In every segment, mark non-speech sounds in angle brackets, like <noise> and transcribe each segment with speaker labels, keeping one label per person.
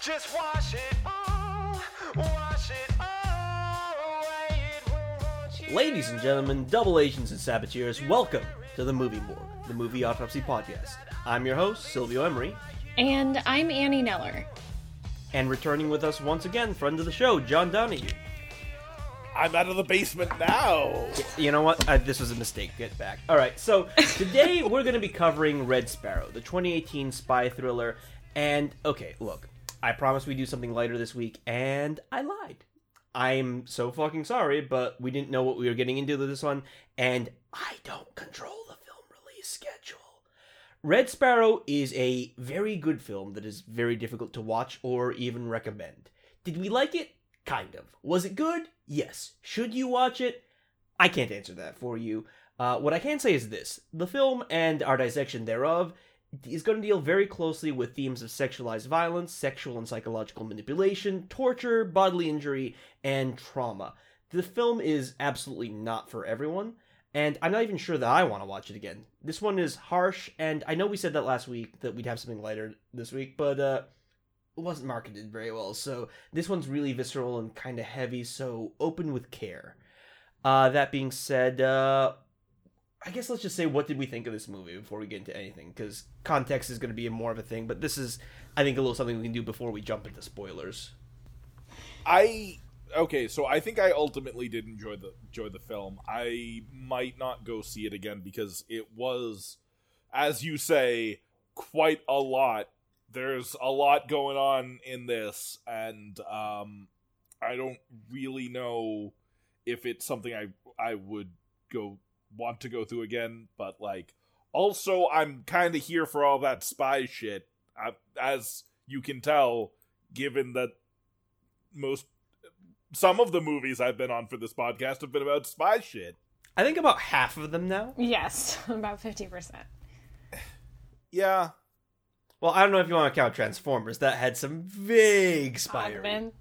Speaker 1: Just wash it all, wash it all away. It will.
Speaker 2: Ladies and gentlemen, double agents and saboteurs, welcome to the Movie Morgue, the movie autopsy podcast. I'm your host, Silvio Emery,
Speaker 3: And I'm Annie Neller.
Speaker 2: and returning with us once again, friend of the show, John Donahue.
Speaker 4: I'm out of the basement now.
Speaker 2: You know what? Uh, this was a mistake. Get back. All right. So today we're going to be covering Red Sparrow, the 2018 spy thriller. And okay, look, I promised we'd do something lighter this week, and I lied. I'm so fucking sorry, but we didn't know what we were getting into with this one, and I don't control the film release schedule. Red Sparrow is a very good film that is very difficult to watch or even recommend. Did we like it? Kind of. Was it good? Yes. Should you watch it? I can't answer that for you. Uh, what I can say is this the film and our dissection thereof is going to deal very closely with themes of sexualized violence, sexual and psychological manipulation, torture, bodily injury, and trauma. The film is absolutely not for everyone, and I'm not even sure that I want to watch it again. This one is harsh, and I know we said that last week that we'd have something lighter this week, but uh, it wasn't marketed very well. So this one's really visceral and kind of heavy, so open with care. Uh, that being said, uh, I guess let's just say what did we think of this movie before we get into anything, because context is going to be more of a thing. But this is, I think, a little something we can do before we jump into spoilers.
Speaker 4: I okay, so I think I ultimately did enjoy the enjoy the film. I might not go see it again because it was, as you say, quite a lot. There's a lot going on in this, and um, I don't really know if it's something I I would go want to go through again. But like, also, I'm kind of here for all that spy shit, uh, as you can tell, given that most some of the movies I've been on for this podcast have been about spy shit.
Speaker 2: I think about half of them now.
Speaker 3: Yes, <laughs> about 50%.
Speaker 4: Yeah.
Speaker 2: Well, I don't know if you want to count Transformers. That had some vague spy.
Speaker 3: Cogman.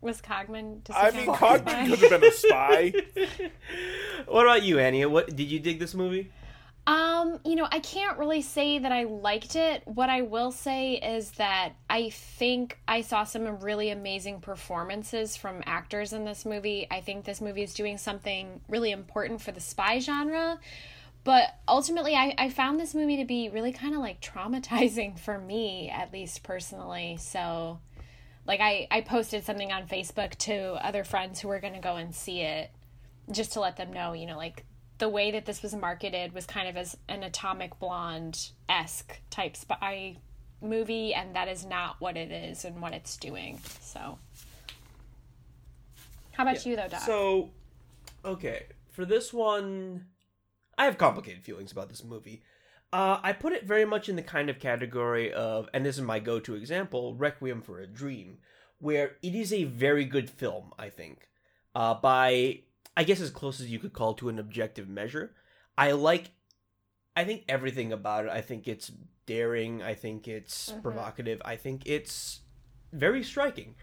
Speaker 3: Was Cogman? Does
Speaker 4: I mean,
Speaker 3: count
Speaker 4: Cogman
Speaker 3: spy?
Speaker 4: could have been a spy. <laughs>
Speaker 2: what about you, Annie? What did you dig this movie?
Speaker 3: Um, you know, I can't really say that I liked it. What I will say is that I think I saw some really amazing performances from actors in this movie. I think this movie is doing something really important for the spy genre. But ultimately, I, I found this movie to be really kind of like traumatizing <laughs> for me, at least personally. So, like, I, I posted something on Facebook to other friends who were going to go and see it just to let them know, you know, like the way that this was marketed was kind of as an atomic blonde esque type spy movie, and that is not what it is and what it's doing. So, how about you, though, Doc?
Speaker 2: So, okay, for this one, I have complicated feelings about this movie. Uh, I put it very much in the kind of category of, and this is my go to example, Requiem for a Dream, where it is a very good film, I think. Uh, by, I guess, as close as you could call to an objective measure. I like, I think everything about it. I think it's daring. I think it's provocative. I think it's very striking.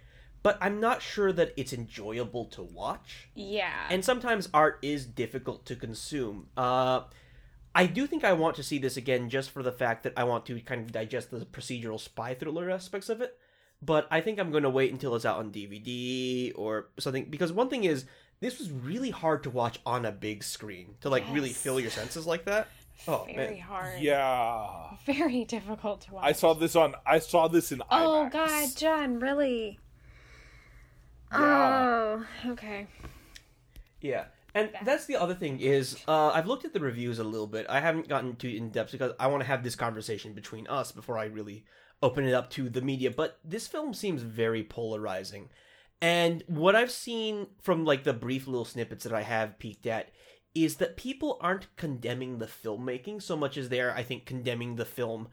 Speaker 2: But I'm not sure that it's enjoyable to watch
Speaker 3: yeah,
Speaker 2: and sometimes art is difficult to consume. Uh, I do think I want to see this again just for the fact that I want to kind of digest the procedural spy thriller aspects of it. But I think I'm going to wait until it's out on DVD or something because one thing is this was really hard to watch on a big screen to like really
Speaker 3: Yes.
Speaker 2: fill your senses like that. <sighs> Oh
Speaker 3: very
Speaker 2: man,
Speaker 3: hard.
Speaker 4: Yeah.
Speaker 3: very difficult to watch.
Speaker 4: I saw this on I saw this in
Speaker 3: Oh
Speaker 4: IMAX.
Speaker 3: God, John, really?
Speaker 4: Yeah.
Speaker 3: Oh, okay.
Speaker 2: yeah. And that's the other thing is uh, I've looked at the reviews a little bit. I haven't gotten too in depth because I want to have this conversation between us before I really open it up to the media. But this film seems very polarizing. And what I've seen from like the brief little snippets that I have peeked at is that people aren't condemning the filmmaking so much as they're, I think, condemning the film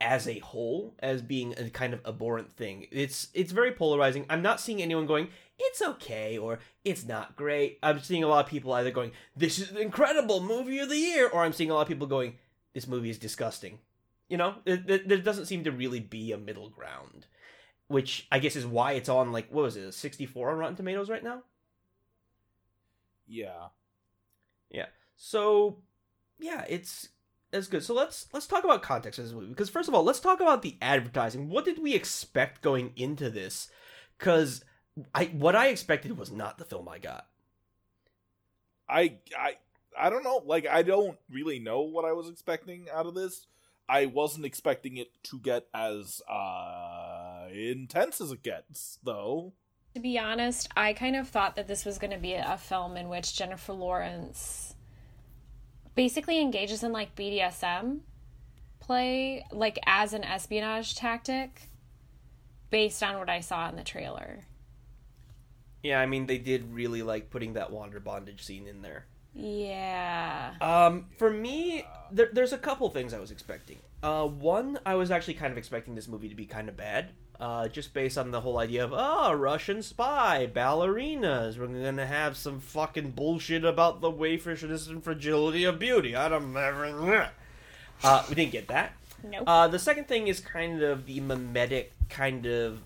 Speaker 2: as a whole as being a kind of abhorrent thing. It's it's very polarizing. I'm not seeing anyone going, it's okay or it's not great. I'm seeing a lot of people either going, this is an incredible movie of the year, or I'm seeing a lot of people going, this movie is disgusting. You know, there doesn't seem to really be a middle ground, which I guess is why it's on like what was it, 64 on Rotten Tomatoes right now.
Speaker 4: Yeah. Yeah.
Speaker 2: So, yeah, it's That's good. So let's let's talk about context of this movie because first of all, let's talk about the advertising. What did we expect going into this? Because I what I expected was not the film I got.
Speaker 4: I I I don't know. Like I don't really know what I was expecting out of this. I wasn't expecting it to get as uh intense as it gets, though.
Speaker 3: To be honest, I kind of thought that this was going to be a film in which Jennifer Lawrence basically engages in like BDSM play, like as an espionage tactic, based on what I saw in the trailer.
Speaker 2: Yeah, I mean they did really like putting that wander bondage scene in there.
Speaker 3: Yeah.
Speaker 2: Um, for me, there, there's a couple things I was expecting. Uh, one, I was actually kind of expecting this movie to be kind of bad. Uh, just based on the whole idea of oh, Russian spy, ballerinas. We're gonna have some fucking bullshit about the waifishness and fragility of beauty. I don't. Ever. Uh, we didn't get that.
Speaker 3: Nope.
Speaker 2: Uh, the second thing is kind of the mimetic kind of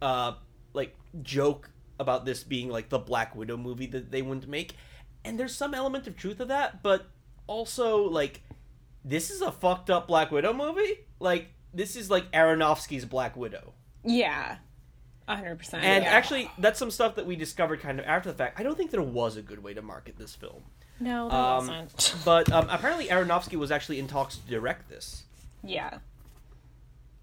Speaker 2: uh, like joke about this being like the Black Widow movie that they wouldn't make, and there's some element of truth of that, but also like this is a fucked up Black Widow movie. Like this is like Aronofsky's Black Widow.
Speaker 3: yeah. 100%.
Speaker 2: And
Speaker 3: yeah.
Speaker 2: actually, that's some stuff that we discovered kind of after the fact. I don't think there was a good way to market this film.
Speaker 3: no, there
Speaker 2: Um,
Speaker 3: wasn't. <laughs>
Speaker 2: But um, apparently, Aronofsky was actually in talks to direct this.
Speaker 3: yeah.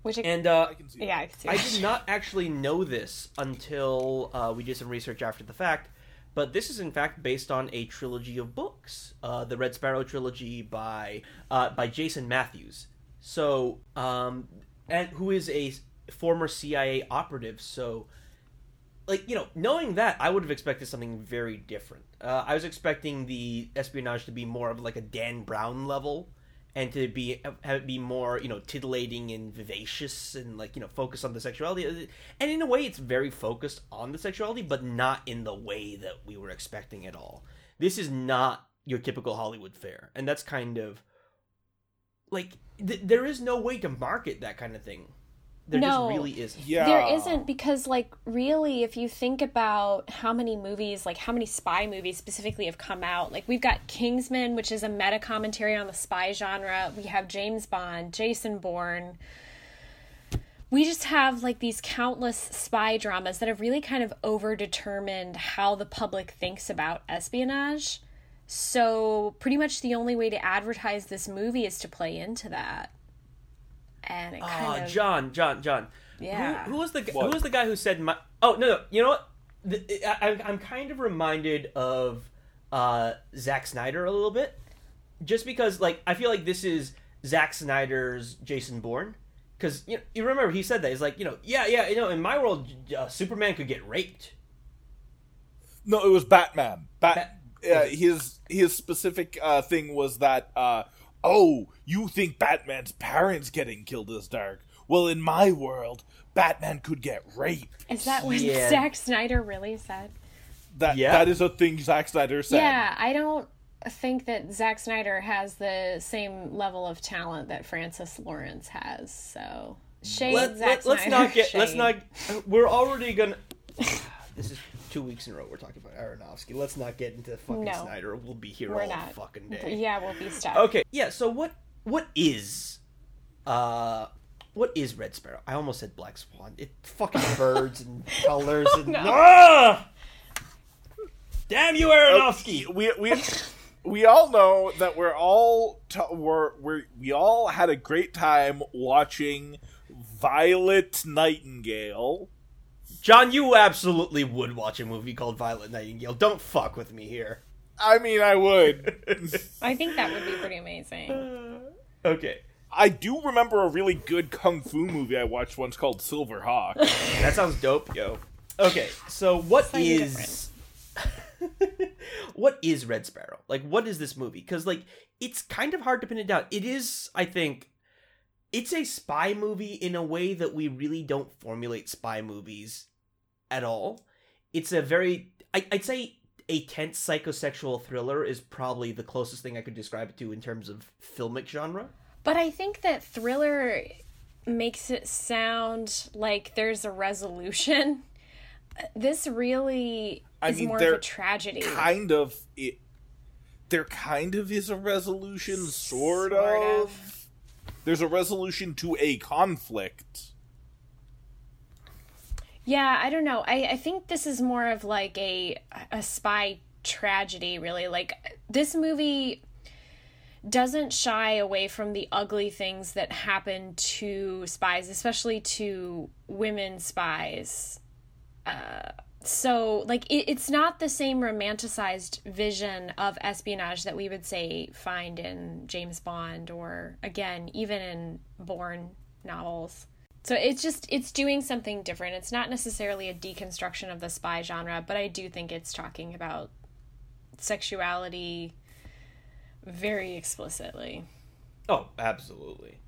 Speaker 3: Which,
Speaker 2: And uh,
Speaker 4: I can see.
Speaker 3: yeah, I can see
Speaker 2: I did not actually know this until uh, we did some research after the fact. But this is in fact based on a trilogy of books, uh, the Red Sparrow trilogy by uh, by Jason Matthews. So, um, and who is a former CIA operative. So, like you know, knowing that, I would have expected something very different. Uh, I was expecting the espionage to be more of like a Dan Brown level, and to be have it be more you know titillating and vivacious and like you know focus on the sexuality. And in a way, it's very focused on the sexuality, but not in the way that we were expecting at all. This is not your typical Hollywood fare, and that's kind of like th- there is no way to market that kind of thing. There
Speaker 3: No.
Speaker 2: just really isn't.
Speaker 4: Yeah.
Speaker 3: There isn't because, like, really, if you think about how many movies, like how many spy movies specifically have come out, like we've got Kingsman, which is a meta commentary on the spy genre. We have James Bond, Jason Bourne. We just have like these countless spy dramas that have really kind of overdetermined how the public thinks about espionage. So, pretty much the only way to advertise this movie is to play into that. And it
Speaker 2: Ah,
Speaker 3: kind of.
Speaker 2: John, John, John.
Speaker 3: Yeah.
Speaker 2: Who, who was the gu-
Speaker 4: What?
Speaker 2: who was the guy who said my? Oh no, no. You know what? The, I, I'm- I'm kind of reminded of uh, Zack Snyder a little bit, just because like I feel like this is Zack Snyder's Jason Bourne. Because you, know, you remember he said that he's like you know yeah yeah you know in my world uh, Superman could get raped.
Speaker 4: No, it was Batman. Bat.
Speaker 2: Bat-
Speaker 4: uh, his his specific uh, thing was that. Oh, you think Batman's parents getting killed is dark? Well, in my world, Batman could get raped.
Speaker 3: Is that what
Speaker 2: Yeah.
Speaker 3: Zack Snyder really said?
Speaker 4: That
Speaker 2: Yeah.
Speaker 4: that is a thing Zack Snyder said.
Speaker 3: Yeah, I don't think that Zack Snyder has the same level of talent that Francis Lawrence has. So shade
Speaker 2: Let,
Speaker 3: Zack
Speaker 2: let, us not get let's not. We're already gonna. <sighs> this is two weeks in a row we're talking about Aronofsky. Let's not get into fucking
Speaker 3: No.
Speaker 2: Snyder. We'll be here
Speaker 3: We're
Speaker 2: all
Speaker 3: not.
Speaker 2: fucking day.
Speaker 3: Yeah, we'll be stuck.
Speaker 2: Okay, yeah. So what what is uh what is Red Sparrow? I almost said Black Swan. It fucking <laughs> birds and <laughs> colors and
Speaker 3: No.
Speaker 2: Ah! Damn you, Aronofsky!
Speaker 4: we we we all know that we're all t- we're, we're we all had a great time watching Violet Nightingale.
Speaker 2: John, you absolutely would watch a movie called Violet Nightingale. Don't fuck with me here.
Speaker 4: I mean, I would. <laughs>
Speaker 3: I think that would be pretty amazing.
Speaker 2: Uh, okay,
Speaker 4: I do remember a really good kung fu movie I watched once called Silver Hawk. <laughs>
Speaker 2: that sounds dope, yo. Okay, so what
Speaker 3: Slightly
Speaker 2: is <laughs> what is Red Sparrow? Like, what is this movie? Because like, it's kind of hard to pin it down. It is, I think, it's a spy movie in a way that we really don't formulate spy movies at all. It's a very, I, I'd say, a tense psychosexual thriller is probably the closest thing I could describe it to in terms of filmic genre.
Speaker 3: But I think that thriller makes it sound like there's a resolution. <laughs> This really
Speaker 4: I
Speaker 3: is
Speaker 4: mean,
Speaker 3: more of a tragedy.
Speaker 4: kind of it there kind of is a resolution, sort,
Speaker 3: Sort
Speaker 4: of.
Speaker 3: of.
Speaker 4: There's a resolution to a conflict.
Speaker 3: Yeah, I don't know. I, I think this is more of like a a spy tragedy, really. Like this movie doesn't shy away from the ugly things that happen to spies, especially to women spies. Uh, so, like, it, it's not the same romanticized vision of espionage that we would say find in James Bond or, again, even in Bourne novels. So it's just it's doing something different. It's not necessarily a deconstruction of the spy genre, but I do think it's talking about sexuality very explicitly.
Speaker 2: Oh, absolutely.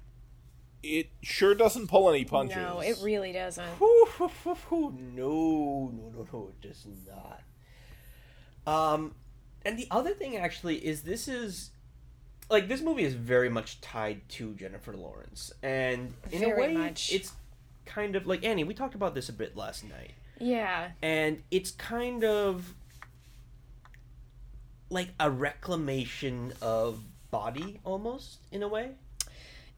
Speaker 4: It sure doesn't pull any punches.
Speaker 3: No, it really doesn't.
Speaker 2: No, no, no, no, it does not. Um, and the other thing actually is this is like this movie is very much tied to Jennifer Lawrence, and in a way,
Speaker 3: much.
Speaker 2: it's kind of like Annie. We talked about this a bit last night,
Speaker 3: Yeah.
Speaker 2: and it's kind of like a reclamation of body almost in a way.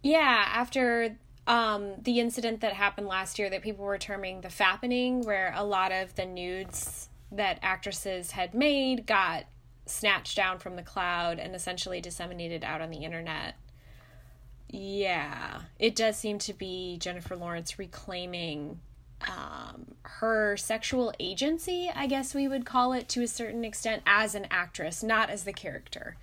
Speaker 3: Yeah, after um, the incident that happened last year that people were terming the fappening, where a lot of the nudes that actresses had made got snatched down from the cloud and essentially disseminated out on the internet. Yeah, it does seem to be Jennifer Lawrence reclaiming um, her sexual agency, I guess we would call it to a certain extent, as an actress, not as the character,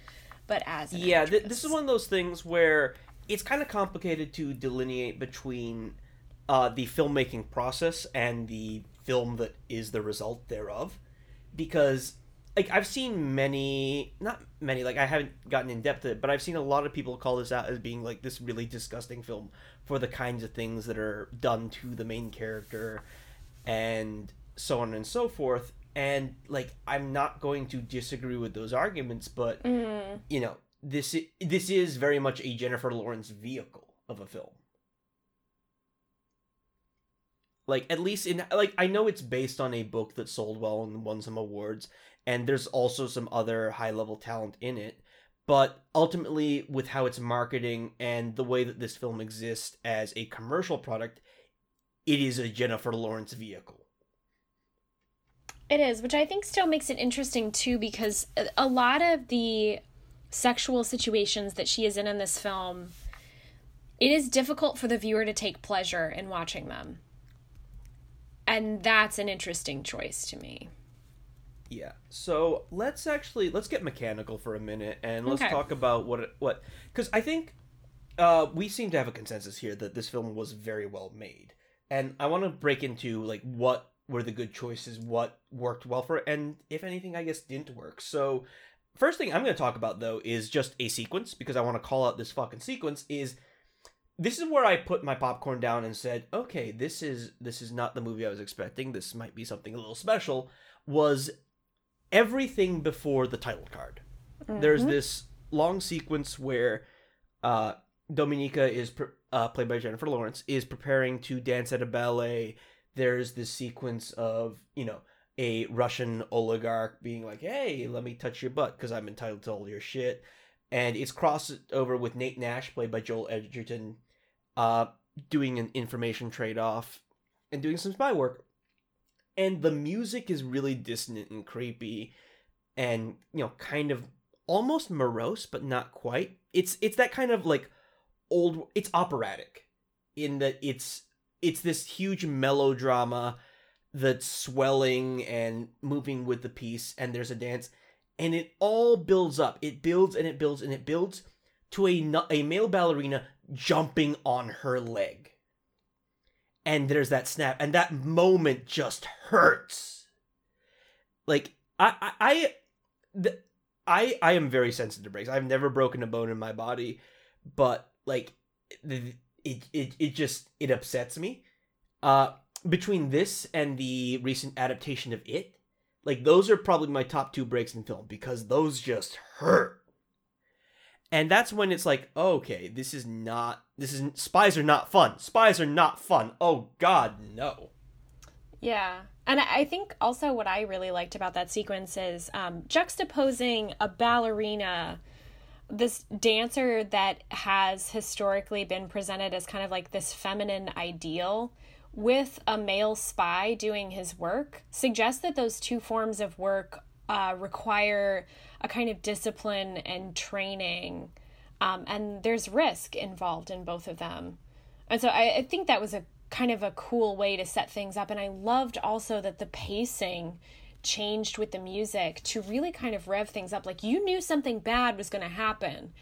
Speaker 3: but as an
Speaker 2: yeah th- this is one of those things where it's kind of complicated to delineate between uh, the filmmaking process and the film that is the result thereof because like i've seen many not many like i haven't gotten in depth to it but i've seen a lot of people call this out as being like this really disgusting film for the kinds of things that are done to the main character and so on and so forth and like i'm not going to disagree with those arguments but
Speaker 3: Mm.
Speaker 2: you know this this is very much a Jennifer Lawrence vehicle of a film. Like at least in like I know it's based on a book that sold well and won some awards and there's also some other high level talent in it, but ultimately with how it's marketing and the way that this film exists as a commercial product, it is a Jennifer Lawrence vehicle.
Speaker 3: It is, which I think still makes it interesting too, because a- a lot of the sexual situations that she is in in this film, it is difficult for the viewer to take pleasure in watching them. And that's an interesting choice to me.
Speaker 2: Yeah. So let's actually let's get mechanical for a minute and let's
Speaker 3: Okay.
Speaker 2: talk about what what because I think uh, we seem to have a consensus here that this film was very well made, and I want to break into like what were the good choices, what worked well for it, and if anything, I guess didn't work. So first thing I'm going to talk about though is just a sequence because I want to call out this fucking sequence is this is where I put my popcorn down and said, "Okay, this is this is not the movie I was expecting. This might be something a little special." Was everything before the title card. There's this long sequence where uh, Dominika is pre- uh, played by Jennifer Lawrence is preparing to dance at a ballet. There's this sequence of you know a Russian oligarch being like, "Hey, let me touch your butt because I'm entitled to all your shit," and it's crossed over with Nate Nash, played by Joel Edgerton, uh, doing an information trade off and doing some spy work. And the music is really dissonant and creepy, and you know, kind of almost morose, but not quite. It's it's that kind of like old. It's operatic in that it's it's this huge melodrama that's swelling and moving with the piece, and there's a dance, and it all builds up. It builds and it builds and it builds to a a male ballerina jumping on her leg. And there's that snap, and that moment just hurts. Like I I I, the, I, I am very sensitive to breaks. I've never broken a bone in my body, but like it it it just it upsets me. Uh, between this and the recent adaptation of It, like those are probably my top two breaks in film because those just hurt. And that's when it's like, okay, this is not this is spies are not fun. Spies are not fun. Oh god, no.
Speaker 3: Yeah. And I think also what I really liked about that sequence is um, juxtaposing a ballerina, this dancer that has historically been presented as kind of like this feminine ideal, with a male spy doing his work, suggests that those two forms of work uh, require a kind of discipline and training. Um, and there's risk involved in both of them. And so I, I think that was a kind of a cool way to set things up. And I loved also that the pacing changed with the music to really kind of rev things up. Like you knew something bad was going to happen,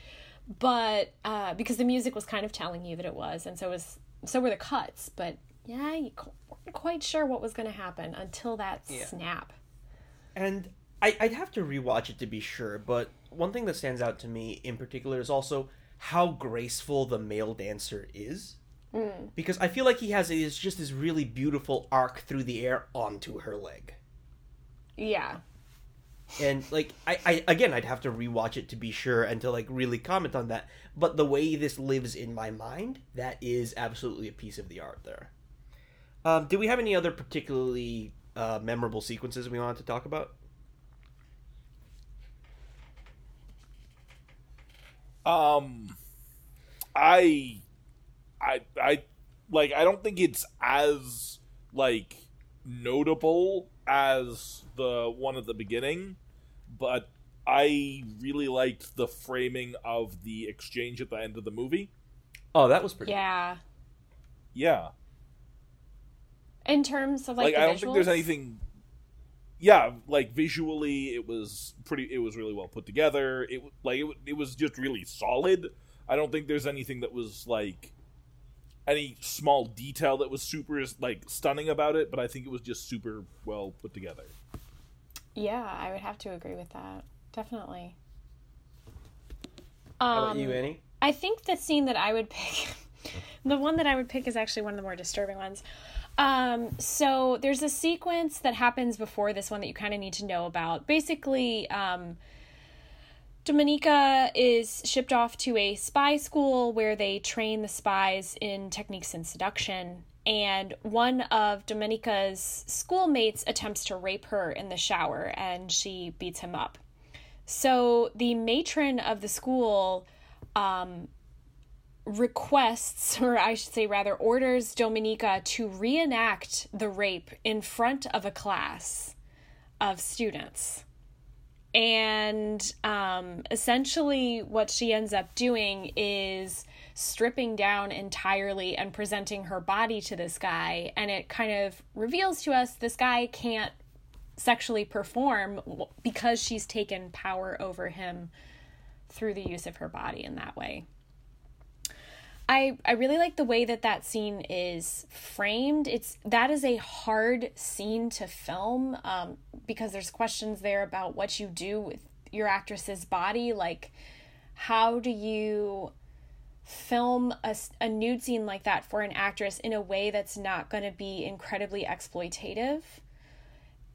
Speaker 3: but uh, because the music was kind of telling you that it was, and so was so were the cuts. But yeah, you weren't quite sure what was going to happen until that snap.
Speaker 2: And I, I'd have to rewatch it to be sure, but one thing that stands out to me in particular is also how graceful the male dancer is. Because I feel like he has is just this really beautiful arc through the air onto her leg.
Speaker 3: Yeah.
Speaker 2: And like I, I again I'd have to rewatch it to be sure and to like really comment on that. But the way this lives in my mind, that is absolutely a piece of the art there. Um, do we have any other particularly uh, memorable sequences we wanted to talk about?
Speaker 4: Um, I, I, I, like. I don't think it's as like notable as the one at the beginning, but I really liked the framing of the exchange at the end of the movie.
Speaker 2: Oh, that was pretty.
Speaker 3: Yeah.
Speaker 4: Yeah,
Speaker 3: In terms of like,
Speaker 4: like,
Speaker 3: the
Speaker 4: I don't think there's anything. Yeah, like visually, it was pretty. It was really well put together. It like it, it was just really solid. I don't think there's anything that was like any small detail that was super like stunning about it, but I think it was just super well put together.
Speaker 3: Yeah, I would have to agree with that. Definitely.
Speaker 2: How
Speaker 3: Um,
Speaker 2: about you, Annie?
Speaker 3: I think the scene that I would pick, <laughs> the one that I would pick is actually one of the more disturbing ones. Um, so there's a sequence that happens before this one that you kind of need to know about. Basically, um, Dominika is shipped off to a spy school where they train the spies in techniques in seduction. And one of Dominika's schoolmates attempts to rape her in the shower and she beats him up. So the matron of the school um, requests, <laughs> or I should say rather, orders Dominika to reenact the rape in front of a class of students. And um, essentially, what she ends up doing is stripping down entirely and presenting her body to this guy. And it kind of reveals to us this guy can't sexually perform because she's taken power over him through the use of her body in that way. I I really like the way that that scene is framed. It's that is a hard scene to film um, because there's questions there about what you do with your actress's body. Like, how do you film a, a nude scene like that for an actress in a way that's not going to be incredibly exploitative?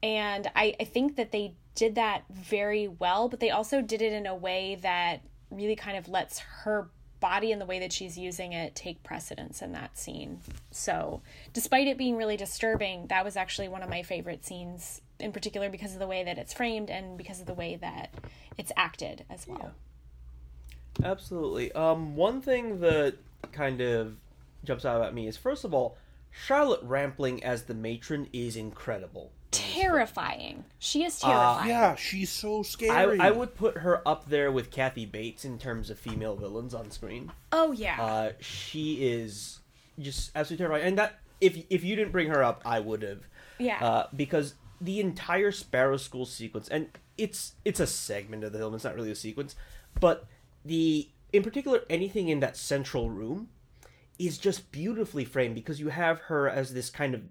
Speaker 3: And I, I think that they did that very well, but they also did it in a way that really kind of lets her body and the way that she's using it take precedence in that scene. So, despite it being really disturbing, that was actually one of my favorite scenes in particular because of the way that it's framed and because of the way that it's acted as well.
Speaker 2: Absolutely. Um, one thing that kind of jumps out at me is first of all, Charlotte Rampling as the matron is incredible.
Speaker 3: Terrifying. She is terrifying.
Speaker 4: Yeah, she's so
Speaker 2: I,
Speaker 4: scary.
Speaker 2: I would put her up there with Kathy Bates in terms of female villains on screen.
Speaker 3: Oh yeah.
Speaker 2: Uh, she is just absolutely terrifying. And that if if you didn't bring her up, I would have.
Speaker 3: yeah.
Speaker 2: Uh, because the entire Sparrow School sequence, and it's it's a segment of the film. It's not really a sequence, but the in particular anything in that central room is just beautifully framed because you have her as this kind of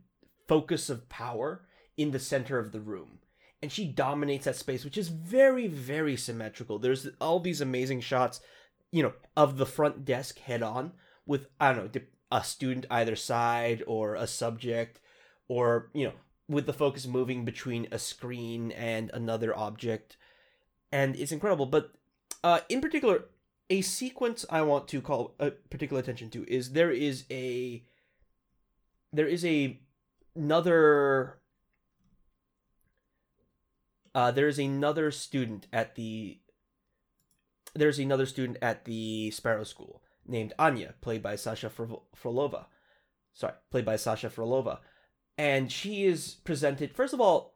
Speaker 2: focus of power in the center of the room. And she dominates that space which is very very symmetrical. There's all these amazing shots you know of the front desk head on with i don't know a student either side or a subject or you know with the focus moving between a screen and another object. And it's incredible. But uh in particular a sequence i want to call uh, particular attention to is there is a there is a another uh, there's another student at the there's another student at the Sparrow School named Anya, played by Sasha Fro- Frolova. Sorry, played by Sasha Frolova, and she is presented. First of all,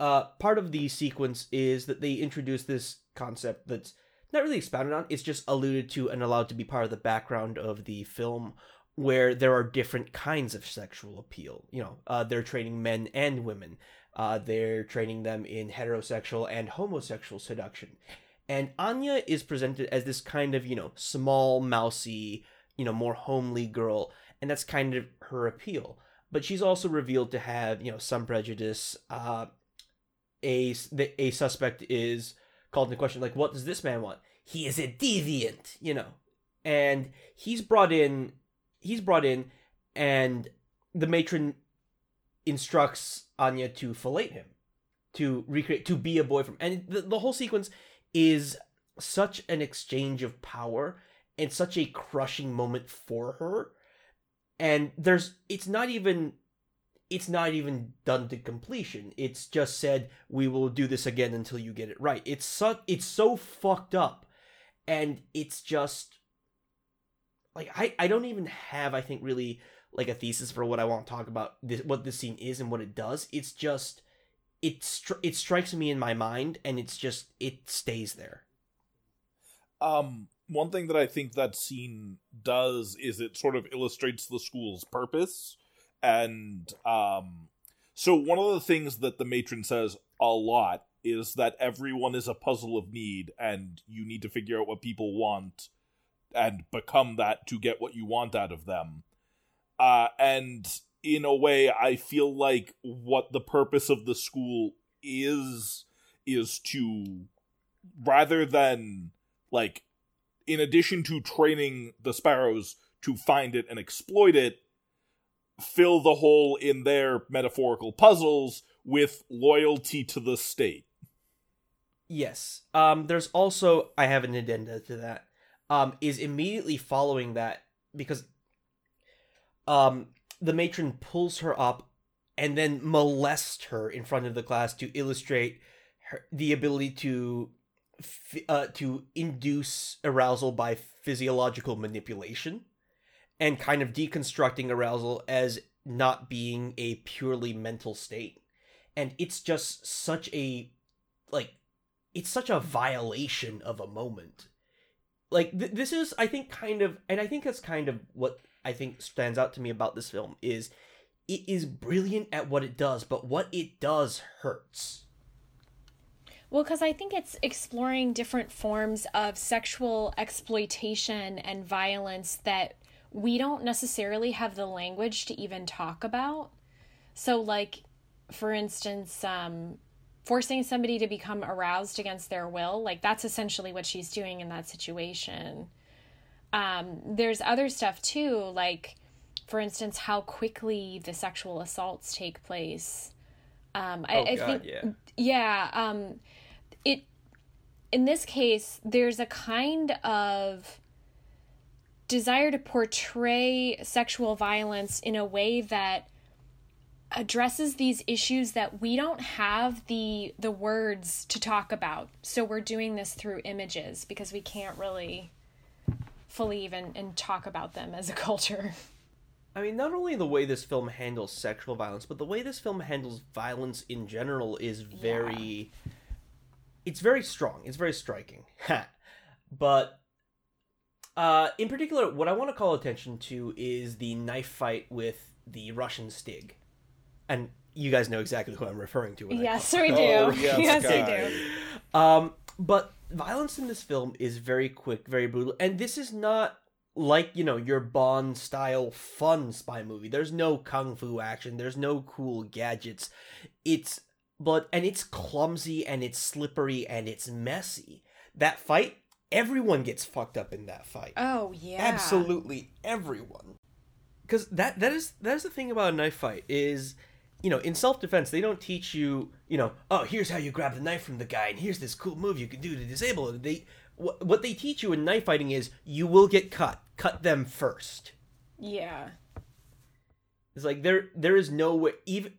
Speaker 2: uh, part of the sequence is that they introduce this concept that's not really expounded on. It's just alluded to and allowed to be part of the background of the film, where there are different kinds of sexual appeal. You know, uh, they're training men and women. Uh, they're training them in heterosexual and homosexual seduction. And Anya is presented as this kind of, you know, small, mousy, you know, more homely girl. And that's kind of her appeal. But she's also revealed to have, you know, some prejudice. Uh, a, a suspect is called into question, like, what does this man want? He is a deviant, you know. And he's brought in, he's brought in, and the matron instructs Anya to fillet him, to recreate, to be a boy boyfriend. And the, the whole sequence is such an exchange of power and such a crushing moment for her. And there's, it's not even, it's not even done to completion. It's just said, we will do this again until you get it right. It's so, it's so fucked up. And it's just, like, I, I don't even have, I think, really like a thesis for what I want to talk about this, what this scene is and what it does. It's just it stri- it strikes me in my mind and it's just it stays there.
Speaker 4: Um, one thing that I think that scene does is it sort of illustrates the school's purpose, and um, so one of the things that the matron says a lot is that everyone is a puzzle of need, and you need to figure out what people want and become that to get what you want out of them. Uh, and in a way, I feel like what the purpose of the school is is to rather than like in addition to training the sparrows to find it and exploit it fill the hole in their metaphorical puzzles with loyalty to the state
Speaker 2: Yes. Um there's also I have an addenda to that. Um is immediately following that because um the matron pulls her up and then molests her in front of the class to illustrate her, the ability to uh, to induce arousal by physiological manipulation and kind of deconstructing arousal as not being a purely mental state. And it's just such a like it's such a violation of a moment. Like th- this is i think kind of and i think that's kind of what i think stands out to me about this film is it is brilliant at what it does but what it does hurts
Speaker 3: Well, because I think it's exploring different forms of sexual exploitation and violence that we don't necessarily have the language to even talk about. So, like, for instance, um, forcing somebody to become aroused against their will, like, that's essentially what she's doing in that situation. Um, there's other stuff too, like, for instance, how quickly the sexual assaults take place. Um, I,
Speaker 2: Oh,
Speaker 3: I
Speaker 2: God,
Speaker 3: think,
Speaker 2: yeah.
Speaker 3: yeah, um, it in this case there's a kind of desire to portray sexual violence in a way that addresses these issues that we don't have the the words to talk about so we're doing this through images because we can't really fully even and talk about them as a <laughs> culture
Speaker 2: I mean, not only the way this film handles sexual violence, but the way this film handles violence in general is very. It's very strong. It's very striking. <laughs> but. Uh, in particular, what I want to call attention to is the knife fight with the Russian Stig. And you guys know exactly who I'm referring to.
Speaker 3: Yes we do
Speaker 4: Oh, yes,
Speaker 3: yes we do
Speaker 2: Um, but violence in this film is very quick, very brutal, and this is not like you know your Bond style fun spy movie. There's no kung fu action. There's no cool gadgets. It's but and it's clumsy and it's slippery and it's messy. That fight, everyone gets fucked up in that fight.
Speaker 3: oh yeah
Speaker 2: Absolutely everyone. Because that that is that is the thing about a knife fight is, you know, in self defense they don't teach you, you know, oh here's how you grab the knife from the guy and here's this cool move you can do to disable it. They what what they teach you in knife fighting is you will get cut. Cut them first.
Speaker 3: yeah
Speaker 2: It's like there there is no way even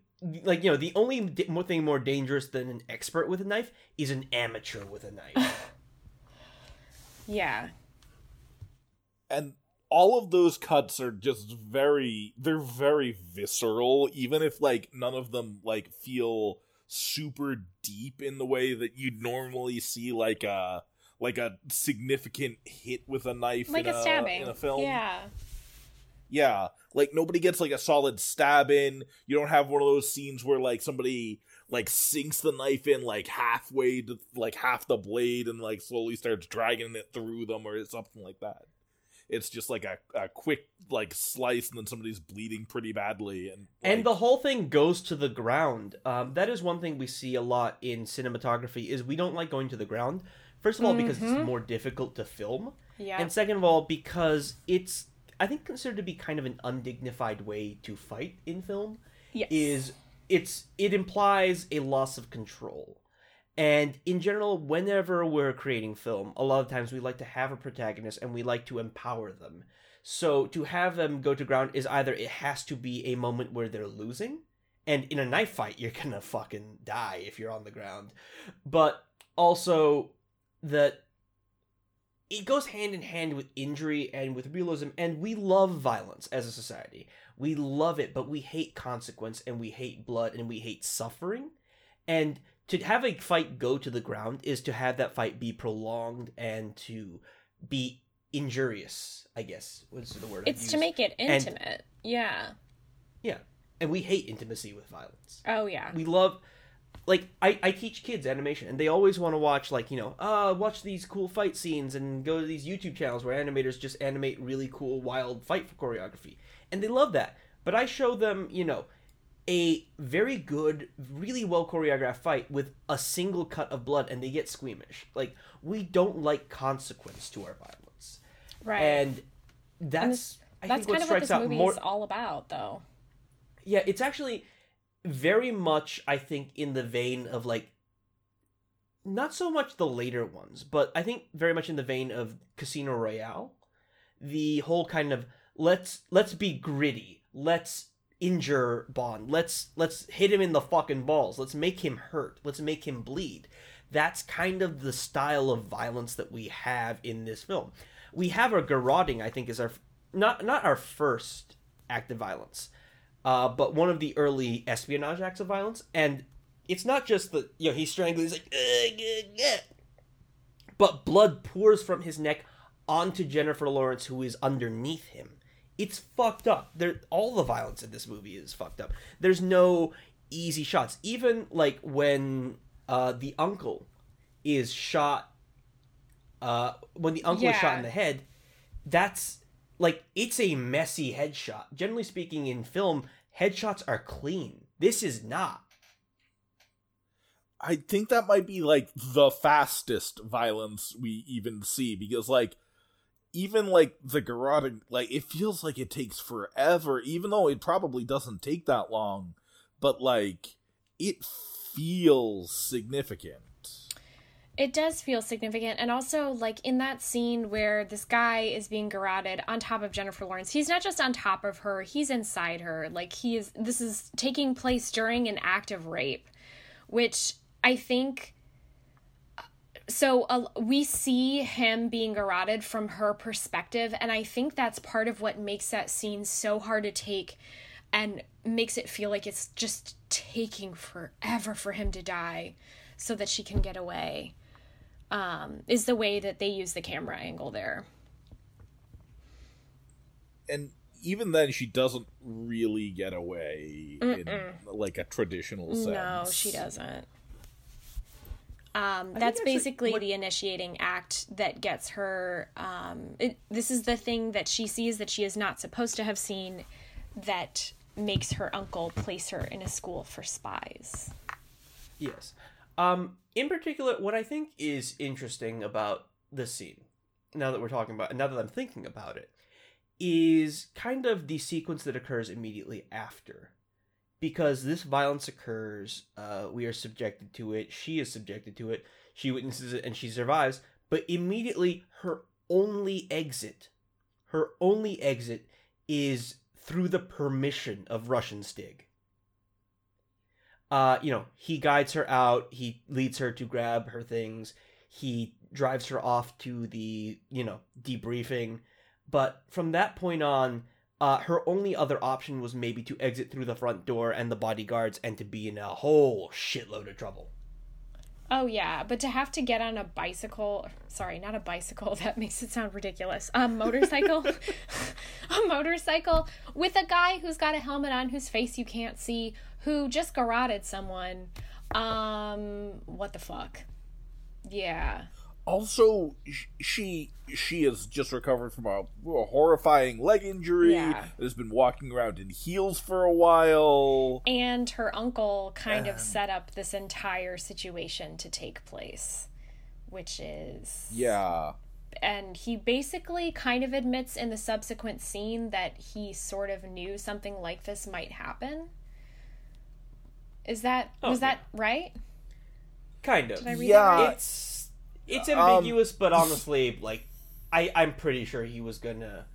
Speaker 2: like you know, the only d- more thing more dangerous than an expert with a knife is an amateur with a knife. <laughs>
Speaker 3: Yeah.
Speaker 4: and all of those cuts are just very they're very visceral even if like none of them like feel super deep in the way that you'd normally see like a like a significant hit with a knife
Speaker 3: Like
Speaker 4: in
Speaker 3: a stabbing.
Speaker 4: in a film
Speaker 3: Yeah.
Speaker 4: yeah like nobody gets like a solid stab in you don't have one of those scenes where like somebody like sinks the knife in like halfway to like half the blade and like slowly starts dragging it through them or something like that it's just like a, a quick like slice and then somebody's bleeding pretty badly and
Speaker 2: and the whole thing goes to the ground. Um, that is one thing we see a lot in cinematography is we don't like going to the ground. First of all, because
Speaker 3: Mhm.
Speaker 2: it's more difficult to film,
Speaker 3: Yeah.
Speaker 2: and second of all, because it's I think considered to be kind of an undignified way to fight in film.
Speaker 3: yes.
Speaker 2: is it's it implies a loss of control. And in general, whenever we're creating film, a lot of times we like to have a protagonist and we like to empower them. So to have them go to ground is either it has to be a moment where they're losing, and in a knife fight you're gonna fucking die if you're on the ground. But also that it goes hand in hand with injury and with realism, and we love violence as a society. We love it, but we hate consequence and we hate blood and we hate suffering. And to have a fight go to the ground is to have that fight be prolonged and to be injurious, I guess. What's the word?
Speaker 3: It's to make it
Speaker 2: And-
Speaker 3: intimate. yeah.
Speaker 2: Yeah. And we hate intimacy with violence.
Speaker 3: Oh yeah.
Speaker 2: We love like I, I teach kids animation and they always want to watch like, you know, uh watch these cool fight scenes and go to these YouTube channels where animators just animate really cool wild fight for choreography. And they love that. But I show them, you know, a very good, really well choreographed fight with a single cut of blood and they get squeamish. Like we don't like consequence to our violence.
Speaker 3: right.
Speaker 2: And that's I
Speaker 3: That's
Speaker 2: think what
Speaker 3: kind of what
Speaker 2: strikes
Speaker 3: this
Speaker 2: out
Speaker 3: movie
Speaker 2: more
Speaker 3: is all about, though.
Speaker 2: yeah, it's actually very much, I think, in the vein of like not so much the later ones, but I think very much in the vein of Casino Royale. The whole kind of let's let's be gritty, let's injure Bond, let's let's hit him in the fucking balls, let's make him hurt, let's make him bleed. That's kind of the style of violence that we have in this film. We have our garroting, I think, is our not not our first act of violence uh, but one of the early espionage acts of violence. And it's not just that you know he's strangling, he's like, "Ugh, ugh, ugh." but blood pours from his neck onto Jennifer Lawrence, who is underneath him. It's fucked up. There, all the violence in this movie is fucked up. There's no easy shots. Even like when uh, the uncle is shot, uh, when the uncle is shot in the head, that's like it's a messy headshot. Generally speaking, in film, headshots are clean. This is not.
Speaker 4: I think that might be like the fastest violence we even see because like even like the garroting like it feels like it takes forever even though it probably doesn't take that long but like it feels significant.
Speaker 3: It does feel significant. And also, like, in that scene where this guy is being garroted on top of Jennifer Lawrence, he's not just on top of her, he's inside her. Like, he is, this is taking place during an act of rape, which I think. So uh, we see him being garroted from her perspective, and I think that's part of what makes that scene so hard to take and makes it feel like it's just taking forever for him to die so that she can get away um, is the way that they use the camera angle there.
Speaker 4: And even then she doesn't really get away in like a traditional sense.
Speaker 3: No, she doesn't. Um, that's basically
Speaker 2: what-
Speaker 3: the initiating act that gets her. Um, it, this is the thing that she sees that she is not supposed to have seen that makes her uncle place her in a school for spies.
Speaker 2: Yes. Um, in particular, what I think is interesting about this scene, now that we're talking about, now that I'm thinking about it, is kind of the sequence that occurs immediately after. Because this violence occurs, uh, we are subjected to it, she is subjected to it, she witnesses it, and she survives, but immediately her only exit, her only exit is through the permission of Russian Stig uh, you know, he guides her out. He leads her to grab her things. He drives her off to the, you know, debriefing. But from that point on, uh, her only other option was maybe to exit through the front door and the bodyguards and to be in a whole shitload of trouble.
Speaker 3: Oh yeah, but to have to get on a bicycle, sorry, not a bicycle, <laughs> that makes it sound ridiculous. A motorcycle. <laughs> a motorcycle with a guy who's got a helmet on whose face you can't see, who just garroted someone. Um what the fuck? Yeah.
Speaker 4: Also, she she has just recovered from a, a horrifying leg injury.
Speaker 3: Yeah.
Speaker 4: Has been walking around in heels for a while.
Speaker 3: And her uncle kind of set up this entire situation to take place, which is
Speaker 4: Yeah.
Speaker 3: and he basically kind of admits in the subsequent scene that he sort of knew something like this might happen. Is that oh, was
Speaker 2: Oh,
Speaker 3: that right?
Speaker 2: Kind of.
Speaker 3: Did I read
Speaker 4: Yeah.
Speaker 3: that right?
Speaker 2: It's it's
Speaker 4: Um,
Speaker 2: ambiguous, but <laughs> honestly, like I I'm pretty sure he was gonna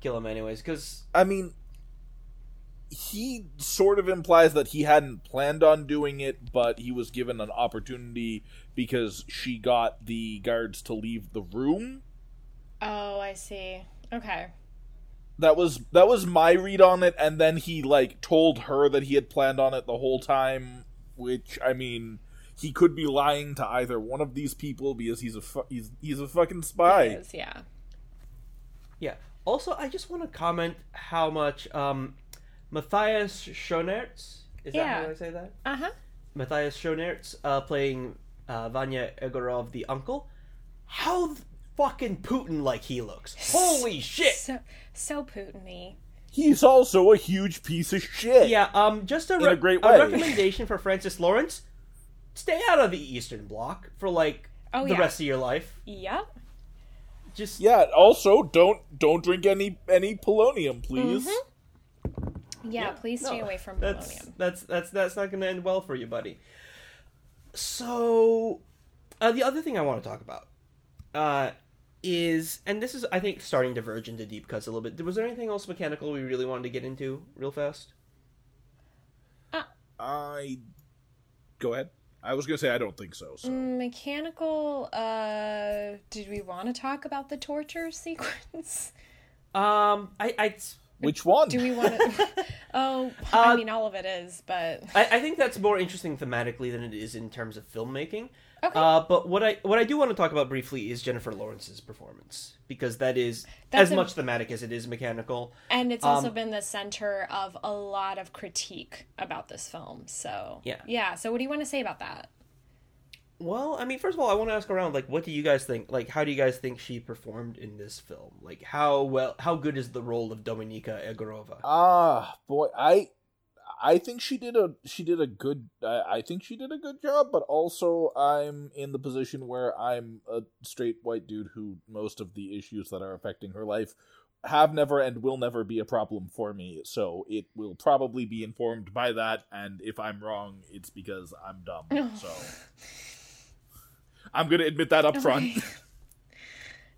Speaker 2: kill him anyways. Because
Speaker 4: I mean, he sort of implies that he hadn't planned on doing it, but he was given an opportunity because she got the guards to leave the room.
Speaker 3: Oh, I see. Okay.
Speaker 4: That was that was my read on it, and then he like told her that he had planned on it the whole time. Which I mean, he could be lying to either one of these people because he's a fu- he's he's a fucking spy.
Speaker 3: It is, yeah.
Speaker 2: yeah. Also, I just want to comment how much um, Matthias Schoenaerts is that how I say that?
Speaker 3: Uh huh.
Speaker 2: Matthias Schoenaerts uh, playing uh, Vanya Egorov, the uncle. How th- fucking Putin like he looks! Holy shit!
Speaker 3: So so Putin-y.
Speaker 4: He's also a huge piece of shit.
Speaker 2: Yeah, um, just a, re-
Speaker 4: a great
Speaker 2: a recommendation for Francis Lawrence: stay out of the Eastern Bloc for like
Speaker 3: Oh,
Speaker 2: the
Speaker 3: yeah.
Speaker 2: rest of your life.
Speaker 3: Yep.
Speaker 2: Just
Speaker 4: Yeah. Also, don't don't drink any any polonium, please.
Speaker 3: Yeah, please stay
Speaker 2: no,
Speaker 3: away from
Speaker 2: that's
Speaker 3: polonium.
Speaker 2: that's that's that's not going to end well for you, buddy. So, uh, the other thing I want to talk about uh, is, and this is, I think, starting to verge into deep cuts a little bit. Was there anything else mechanical we really wanted to get into real fast?
Speaker 4: I go ahead. I was gonna say I don't think so. So
Speaker 3: Mechanical, uh, did we want to talk about the torture <laughs> sequence?
Speaker 2: Um, I, I,
Speaker 4: which one?
Speaker 3: Do we want to? <laughs> oh,
Speaker 2: Uh,
Speaker 3: I mean, all of it is, but
Speaker 2: I, I think that's more interesting thematically than it is in terms of filmmaking.
Speaker 3: Okay.
Speaker 2: Uh, but what I what I do want to talk about briefly is Jennifer Lawrence's performance because that is
Speaker 3: That's
Speaker 2: as
Speaker 3: a-
Speaker 2: much thematic as it is mechanical.
Speaker 3: and it's also
Speaker 2: Um,
Speaker 3: been the center of a lot of critique about this film. So
Speaker 2: Yeah.
Speaker 3: yeah. So what do you want to say about that?
Speaker 2: Well, I mean, first of all, I want to ask around, like, what do you guys think? Like, how do you guys think she performed in this film? Like, how well, how good is the role of Dominika Egorova?
Speaker 4: Ah, boy, I I think she did a she did a good I, I think she did a good job, but also I'm in the position where I'm a straight white dude who most of the issues that are affecting her life have never and will never be a problem for me. So it will probably be informed by that and if I'm wrong, it's because I'm dumb. So <laughs> I'm going to admit that up front. <laughs>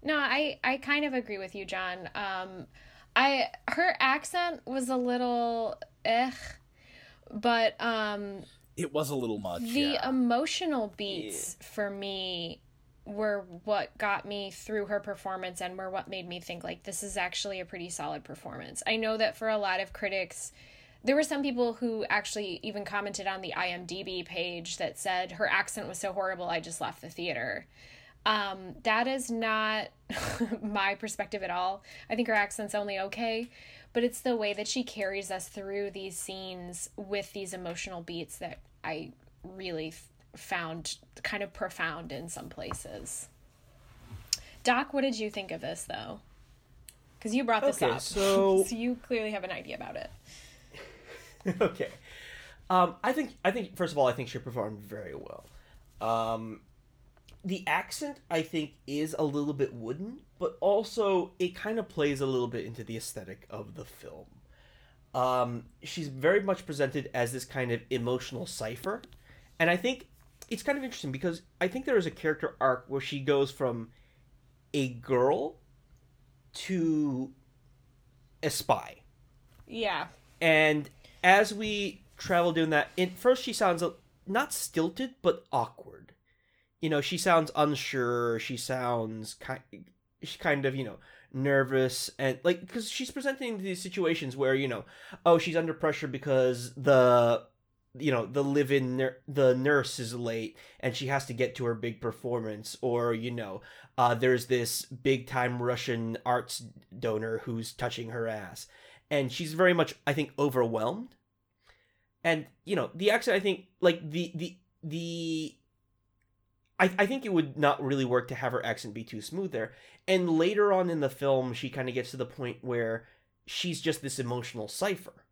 Speaker 3: No, I I kind of agree with you, John. Um, I her accent was a little eh, but um,
Speaker 4: it was a little much.
Speaker 3: the
Speaker 4: yeah.
Speaker 3: emotional beats for me were what got me through her performance and were what made me think like this is actually a pretty solid performance. I know that for a lot of critics there were some people who actually even commented on the IMDb page that said her accent was so horrible I just left the theater. Um, that is not <laughs> my perspective at all. I think her accent's only okay, but it's the way that she carries us through these scenes with these emotional beats that I really f- found kind of profound in some places. Doc, what did you think of this though? Because you brought this
Speaker 2: Okay,
Speaker 3: up,
Speaker 2: so- <laughs>
Speaker 3: so you clearly have an idea about it. <laughs>
Speaker 2: okay, um, I think I think first of all, I think she performed very well. Um, the accent I think is a little bit wooden, but also it kind of plays a little bit into the aesthetic of the film. Um, she's very much presented as this kind of emotional cipher, and I think it's kind of interesting because I think there is a character arc where she goes from a girl to a spy
Speaker 3: Yeah.
Speaker 2: and as we travel doing that. In first, she sounds not stilted, but awkward. You know, she sounds unsure. She sounds kind, she kind of you know nervous and like because she's presenting these situations where you know, oh, she's under pressure because the you know the live-in nur- the nurse is late and she has to get to her big performance or you know uh, there's this big time russian arts donor who's touching her ass and she's very much i think overwhelmed. And you know the accent i think like the the the I, I think it would not really work to have her accent be too smooth there. And later on in the film she kind of gets to the point where she's just this emotional cipher.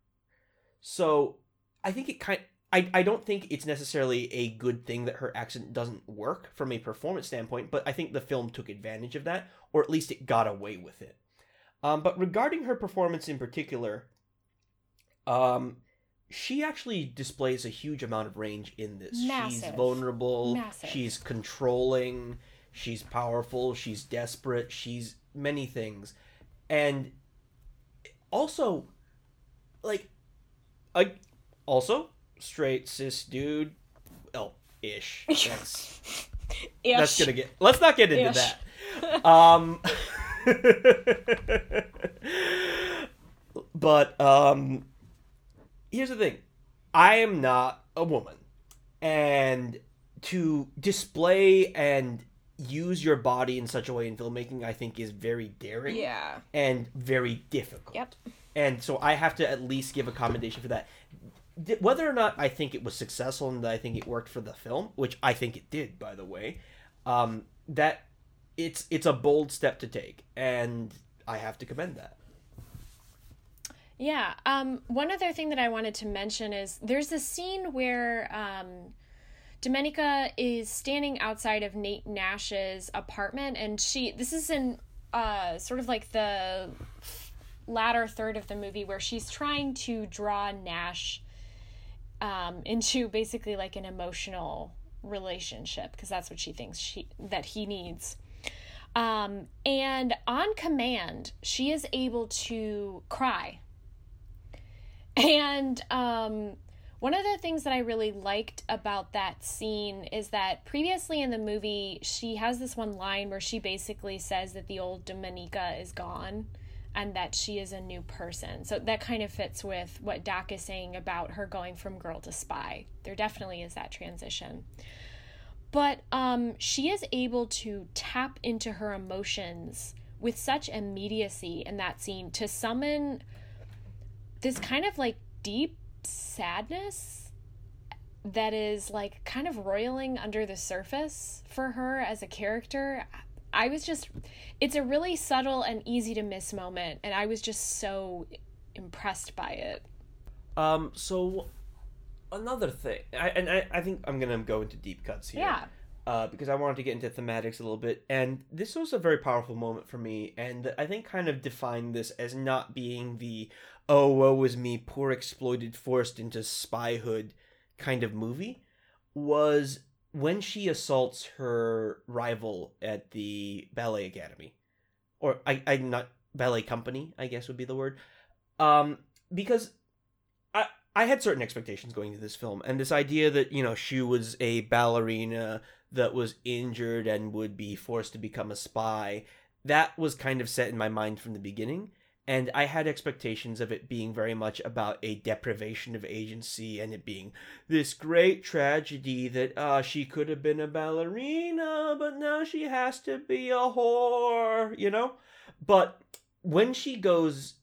Speaker 2: So I think it kind I, I don't think it's necessarily a good thing that her accent doesn't work from a performance standpoint, but I think the film took advantage of that, or at least it got away with it. Um, but regarding her performance in particular, um, she actually displays a huge amount of range in this.
Speaker 3: Massive.
Speaker 2: She's vulnerable.
Speaker 3: Massive.
Speaker 2: She's controlling. She's powerful. She's desperate. She's many things, and also, like, I also straight cis dude. Oh, ish. <laughs> That's that's gonna get. Let's not get into
Speaker 3: Ish.
Speaker 2: that. Um. <laughs> <laughs> but um, here's the thing. I am not a woman, and to display and use your body in such a way in filmmaking, I think, is very daring
Speaker 3: Yeah.
Speaker 2: and very difficult.
Speaker 3: Yep.
Speaker 2: And so I have to at least give a commendation for that. Whether or not I think it was successful and that I think it worked for the film, which I think it did, by the way, um, that it's it's a bold step to take, and I have to commend that.
Speaker 3: Yeah. Um, one other thing that I wanted to mention is there's a scene where um, Dominika is standing outside of Nate Nash's apartment, and she. This is in uh, sort of like the latter third of the movie where she's trying to draw Nash um, into basically like an emotional relationship because that's what she thinks she that he needs. Um, and on command, she is able to cry and um, one of the things that I really liked about that scene is that previously in the movie, she has this one line where she basically says that the old Dominika is gone and that she is a new person. So that kind of fits with what Doc is saying about her going from girl to spy. There definitely is that transition. But um, she is able to tap into her emotions with such immediacy in that scene to summon this kind of like deep sadness that is like kind of roiling under the surface for her as a character. I was just, it's a really subtle and easy to miss moment, and I was just so impressed by it.
Speaker 2: Um, so another thing, I, and I, I think I'm gonna go into deep cuts here.
Speaker 3: Yeah.
Speaker 2: Uh, because I wanted to get into thematics a little bit, and this was a very powerful moment for me, and I think kind of defined this as not being the "oh woe is me, poor exploited, forced into spyhood" kind of movie, was when she assaults her rival at the ballet academy, or I, I not ballet company, I guess would be the word, um, because I had certain expectations going into this film, and this idea that you know she was a ballerina that was injured and would be forced to become a spy, that was kind of set in my mind from the beginning. And I had expectations of it being very much about a deprivation of agency and it being this great tragedy that uh, she could have been a ballerina, but now she has to be a whore, you know? But when she goes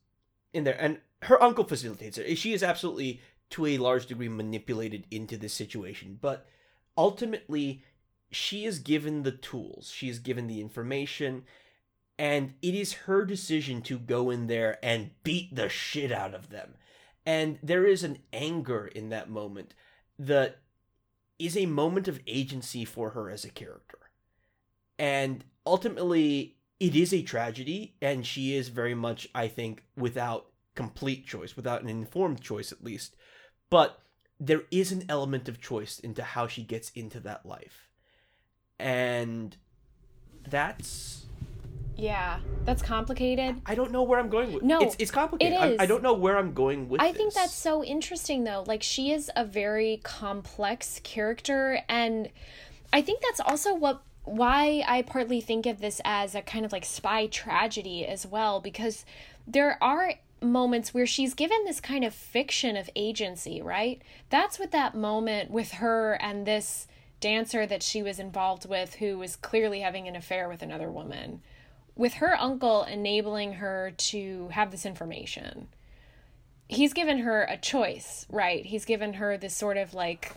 Speaker 2: in there, and her uncle facilitates it, she is absolutely, to a large degree, manipulated into this situation. But ultimately, she is given the tools, she is given the information, and it is her decision to go in there and beat the shit out of them. And there is an anger in that moment that is a moment of agency for her as a character. And ultimately, it is a tragedy, and she is very much, I think, without complete choice, without an informed choice at least. But there is an element of choice into how she gets into that life. And that's
Speaker 3: Yeah, that's complicated.
Speaker 2: I don't know where I'm going with. It.
Speaker 3: No,
Speaker 2: it's it's complicated.
Speaker 3: it
Speaker 2: I'm- I don't know where I'm going with.
Speaker 3: I think
Speaker 2: this.
Speaker 3: that's so interesting though. Like she is a very complex character and I think that's also what why I partly think of this as a kind of like spy tragedy as well because there are moments where she's given this kind of fiction of agency, right? That's what that moment with her and this dancer that she was involved with who was clearly having an affair with another woman. With her uncle enabling her to have this information he's given her a choice, right? He's given her this sort of like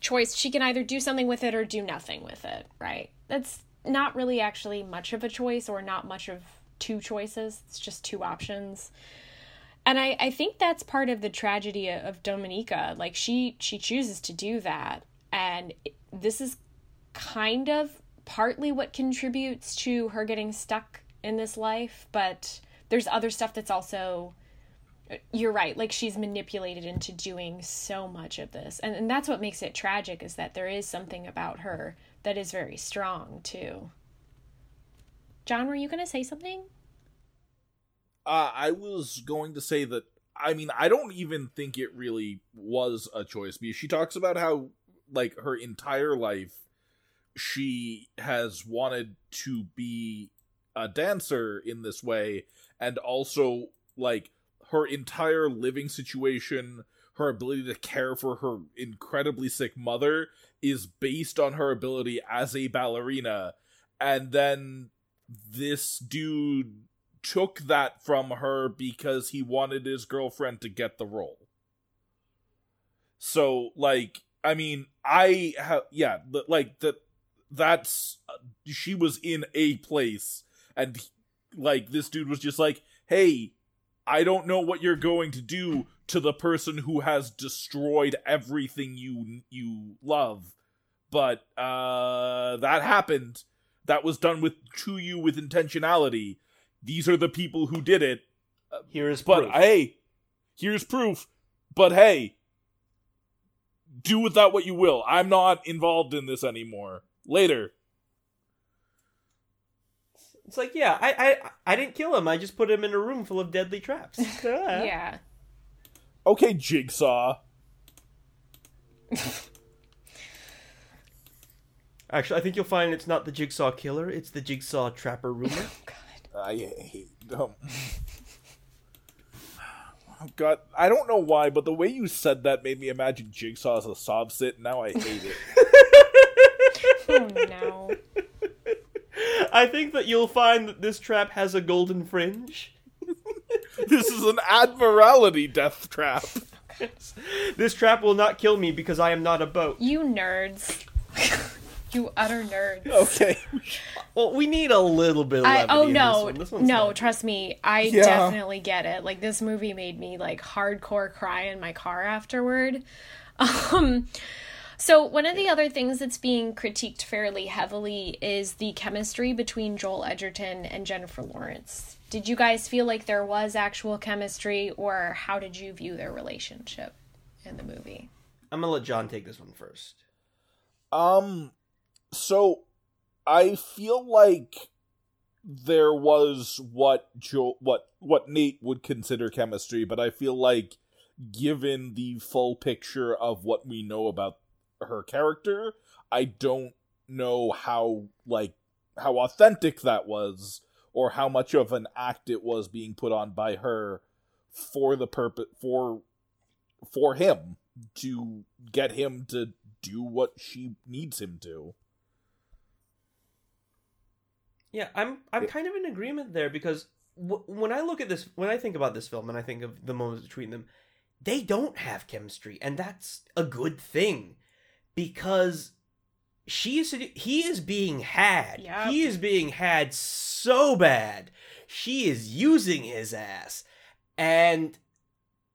Speaker 3: choice. She can either do something with it or do nothing with it, right? That's not really actually much of a choice or not much of two choices. It's just two options. And I, I think that's part of the tragedy of Dominika. Like she she chooses to do that. And this is kind of partly what contributes to her getting stuck in this life, but there's other stuff that's also you're right like she's manipulated into doing so much of this and, and that's what makes it tragic is that there is something about her that is very strong too john were you going to say something
Speaker 4: Uh, I was going to say that. I mean, I don't even think it really was a choice because she talks about how, like, her entire life, she has wanted to be a dancer in this way, and also, like, her entire living situation, her ability to care for her incredibly sick mother is based on her ability as a ballerina. And then this dude took that from her because he wanted his girlfriend to get the role. So, like, I mean, I have, yeah, like, that, that's, she was in a place, and, like, this dude was just like, hey, I don't know what you're going to do to the person who has destroyed everything you, you love, but, uh, that happened. That was done with, to you with intentionality these are the people who did it.
Speaker 2: Here is
Speaker 4: But
Speaker 2: proof.
Speaker 4: hey, here's proof. But hey, do with that what you will. I'm not involved in this anymore. Later.
Speaker 2: It's like, yeah, I, I I didn't kill him. I just put him in a room full of deadly traps. <laughs> yeah.
Speaker 3: yeah
Speaker 4: Okay, Jigsaw. <laughs>
Speaker 2: Actually, I think you'll find it's not the Jigsaw killer; it's the Jigsaw trapper <laughs> oh, rumor. God.
Speaker 4: I hate them. <sighs> Oh God, I don't know why, but the way you said that made me imagine Jigsaw as a sob sit. and Now I hate it. <laughs>
Speaker 3: oh no
Speaker 2: I think that you'll find that this trap has a golden fringe. <laughs>
Speaker 4: this is an admiralty death trap.
Speaker 2: Oh, this trap will not kill me because I am not a boat.
Speaker 3: you nerds you utter nerds <laughs>
Speaker 4: Okay.
Speaker 2: Well, we need a little bit of
Speaker 3: I,
Speaker 2: levity
Speaker 3: oh
Speaker 2: in
Speaker 3: no,
Speaker 2: this one. This
Speaker 3: no,
Speaker 2: fine.
Speaker 3: trust me, I
Speaker 4: Yeah.
Speaker 3: definitely get it. Like this movie made me like hardcore cry in my car afterward. <laughs> Um so one of the other things that's being critiqued fairly heavily is the chemistry between Joel Edgerton and Jennifer Lawrence. Did you guys feel like there was actual chemistry or how did you view their relationship in the movie?
Speaker 2: I'm gonna let John take this one first.
Speaker 4: Um, so I feel like there was what Joe, what what Nate would consider chemistry, but I feel like given the full picture of what we know about her character, I don't know how like how authentic that was or how much of an act it was being put on by her for the purpose for for him to get him to do what she needs him to.
Speaker 2: Yeah, I'm I'm kind of in agreement there because w- when I look at this, when I think about this film, and I think of the moments between them, they don't have chemistry, and that's a good thing because she is he is being had.
Speaker 3: Yep.
Speaker 2: He is being had so bad. She is using his ass, and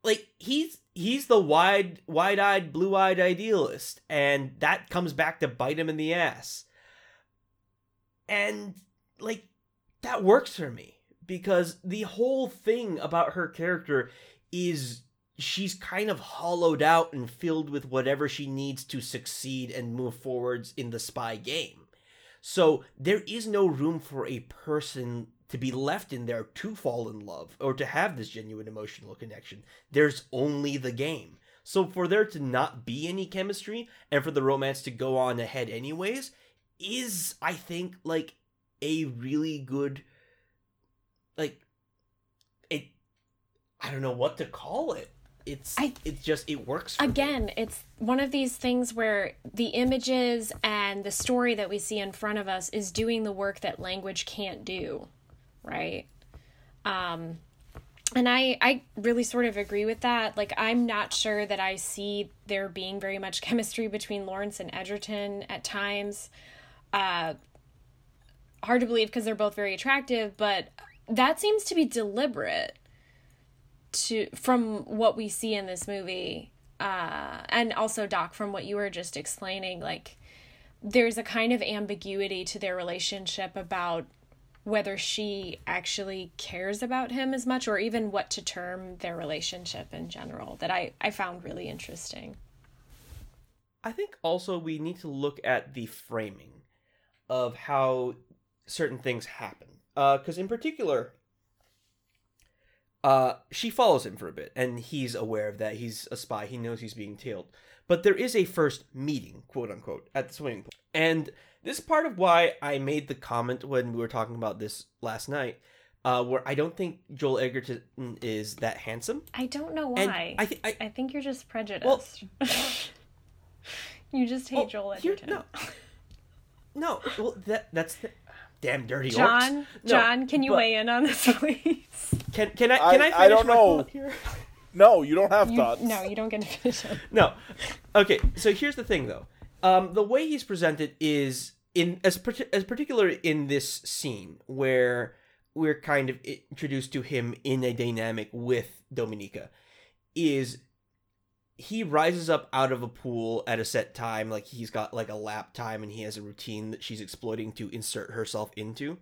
Speaker 2: like he's he's the wide wide-eyed blue-eyed idealist and that comes back to bite him in the ass and like that works for me because the whole thing about her character is she's kind of hollowed out and filled with whatever she needs to succeed and move forwards in the spy game So there is no room for a person to be left in there to fall in love or to have this genuine emotional connection. There's only the game. So for there to not be any chemistry and for the romance to go on ahead anyways is I think like a really good like it I don't know what to call it. It's
Speaker 3: I-
Speaker 2: it's just it works for me.
Speaker 3: again it's one of these things where the images and the story that we see in front of us is doing the work that language can't do right um and i i really sort of agree with that like i'm not sure that i see there being very much <laughs> chemistry between lawrence and edgerton at times uh hard to believe because they're both very attractive but that seems to be deliberate to from what we see in this movie uh and also doc from what you were just explaining like there's a kind of ambiguity to their relationship about whether she actually cares about him as much or even what to term their relationship in general that i i found really interesting.
Speaker 2: I think also we need to look at the framing of how certain things happen. Because in particular, uh, she follows him for a bit, and he's aware of that. He's a spy. He knows he's being tailed. But there is a first meeting, quote unquote, at the swimming pool. And this is part of why I made the comment when we were talking about this last night, uh, where I don't think Joel Edgerton is that handsome.
Speaker 3: i don't know
Speaker 2: And
Speaker 3: why
Speaker 2: I think I,
Speaker 3: I think you're just prejudiced <laughs> you just hate
Speaker 2: Well,
Speaker 3: joel edgerton
Speaker 2: no. No, well, that that's the damn dirty orcs.
Speaker 3: john
Speaker 2: No,
Speaker 3: john can you
Speaker 2: but
Speaker 3: weigh in on this <laughs> please
Speaker 2: Can can I can I,
Speaker 4: I-
Speaker 2: finish
Speaker 4: I don't
Speaker 2: my
Speaker 4: know.
Speaker 2: here? <laughs>
Speaker 4: No, you don't have
Speaker 3: You-
Speaker 4: thoughts.
Speaker 3: no you don't get to finish it <laughs>
Speaker 2: No. Okay, so here's the thing though. Um, the way he's presented is in as as particular in this scene where we're kind of introduced to him in a dynamic with Dominika is he rises up out of a pool at a set time like he's got like a lap time and he has a routine that she's exploiting to insert herself into.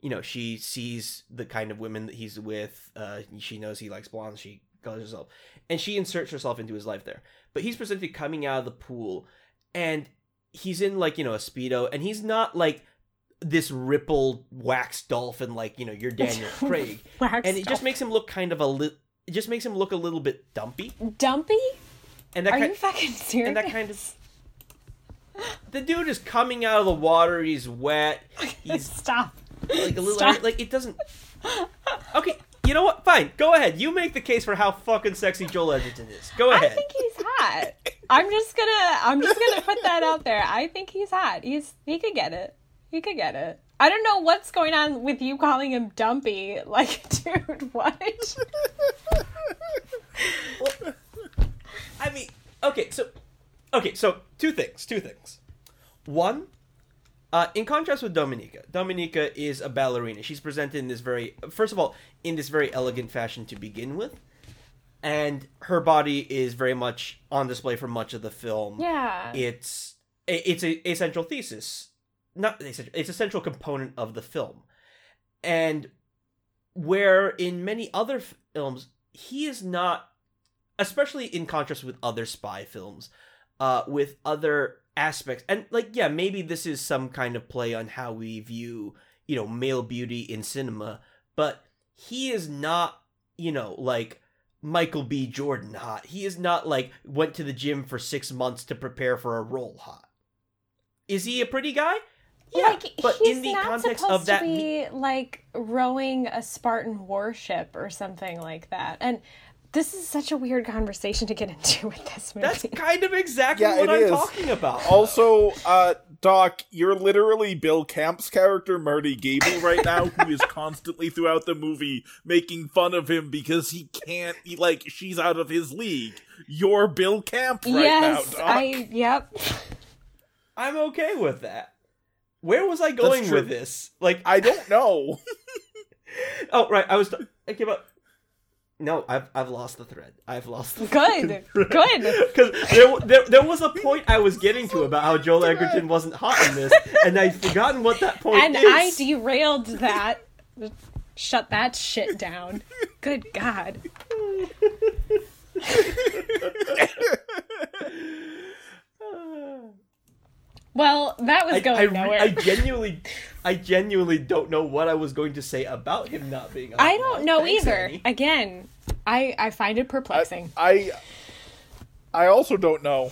Speaker 2: You know she sees the kind of women that he's with uh she knows he likes blondes she goes herself and she inserts herself into his life there. But he's presented coming out of the pool and he's in like you know a speedo and he's not like this rippled wax dolphin like you know you're daniel <laughs> craig.
Speaker 3: Wax
Speaker 2: and it just makes him look kind of a little it just makes him look a little bit dumpy.
Speaker 3: Dumpy
Speaker 2: and that
Speaker 3: are
Speaker 2: kind
Speaker 3: you fucking serious <laughs>
Speaker 2: and that kind of the dude is coming out of the water he's wet <laughs> he's
Speaker 3: stop
Speaker 2: like a little
Speaker 3: Stop.
Speaker 2: like it doesn't okay you know what fine go ahead you make the case for how fucking sexy joel edgerton is go ahead.
Speaker 3: I think he's hot. I'm just gonna I'm just gonna put that out there. I think he's hot. He's he could get it. He could get it. I don't know what's going on with you calling him dumpy. Like, <laughs> dude, what?
Speaker 2: I mean, okay, so okay, so two things, two things. One, uh, in contrast with Dominika, Dominika is a ballerina. She's presented in this very, first of all, in this very elegant fashion to begin with, and her body is very much on display for much of the film.
Speaker 3: Yeah.
Speaker 2: it's it's a, a central thesis, not it's a central component of the film, and where in many other films he is not especially in contrast with other spy films uh with other aspects. And like yeah maybe this is some kind of play on how we view you know male beauty in cinema but he is not you know like michael b. Jordan hot. He is not like went to the gym for six months to prepare for a role hot. Is he a pretty guy? Yeah
Speaker 3: like,
Speaker 2: but
Speaker 3: he's
Speaker 2: in the
Speaker 3: not
Speaker 2: context
Speaker 3: supposed
Speaker 2: of that
Speaker 3: to be like rowing a Spartan warship or something like that. And this is such a weird conversation to get into <laughs> with this movie.
Speaker 2: that's kind of exactly
Speaker 4: Yeah,
Speaker 2: what i'm
Speaker 4: is.
Speaker 2: talking about
Speaker 4: Also, uh, Doc, you're literally Bill Camp's character, Marty Gable, right now, who is <laughs> constantly throughout the movie making fun of him because he can't, he, like, she's out of his league. You're Bill Camp right
Speaker 3: yes,
Speaker 4: now, Doc.
Speaker 3: I yep.
Speaker 2: I'm okay with that. Where was I going with this? Like,
Speaker 4: I don't know. <laughs>
Speaker 2: oh right, I was thinking about. No, I've I've lost the thread. I've lost the thread. <laughs>
Speaker 3: Good. Good.
Speaker 2: because there, there there was a <laughs> point I was getting to about how Joel Edgerton wasn't hot in this, and I'd forgotten what that point
Speaker 3: And
Speaker 2: is.
Speaker 3: I derailed <laughs> that. Shut that shit down. Good God. <sighs> Well, that was
Speaker 2: I,
Speaker 3: going
Speaker 2: I,
Speaker 3: nowhere.
Speaker 2: I genuinely, I genuinely don't know what I was going to say about him not being.
Speaker 3: I don't
Speaker 2: now.
Speaker 3: know
Speaker 2: Thanks,
Speaker 3: either.
Speaker 2: Annie.
Speaker 3: Again, I I find it perplexing.
Speaker 4: I I also don't know.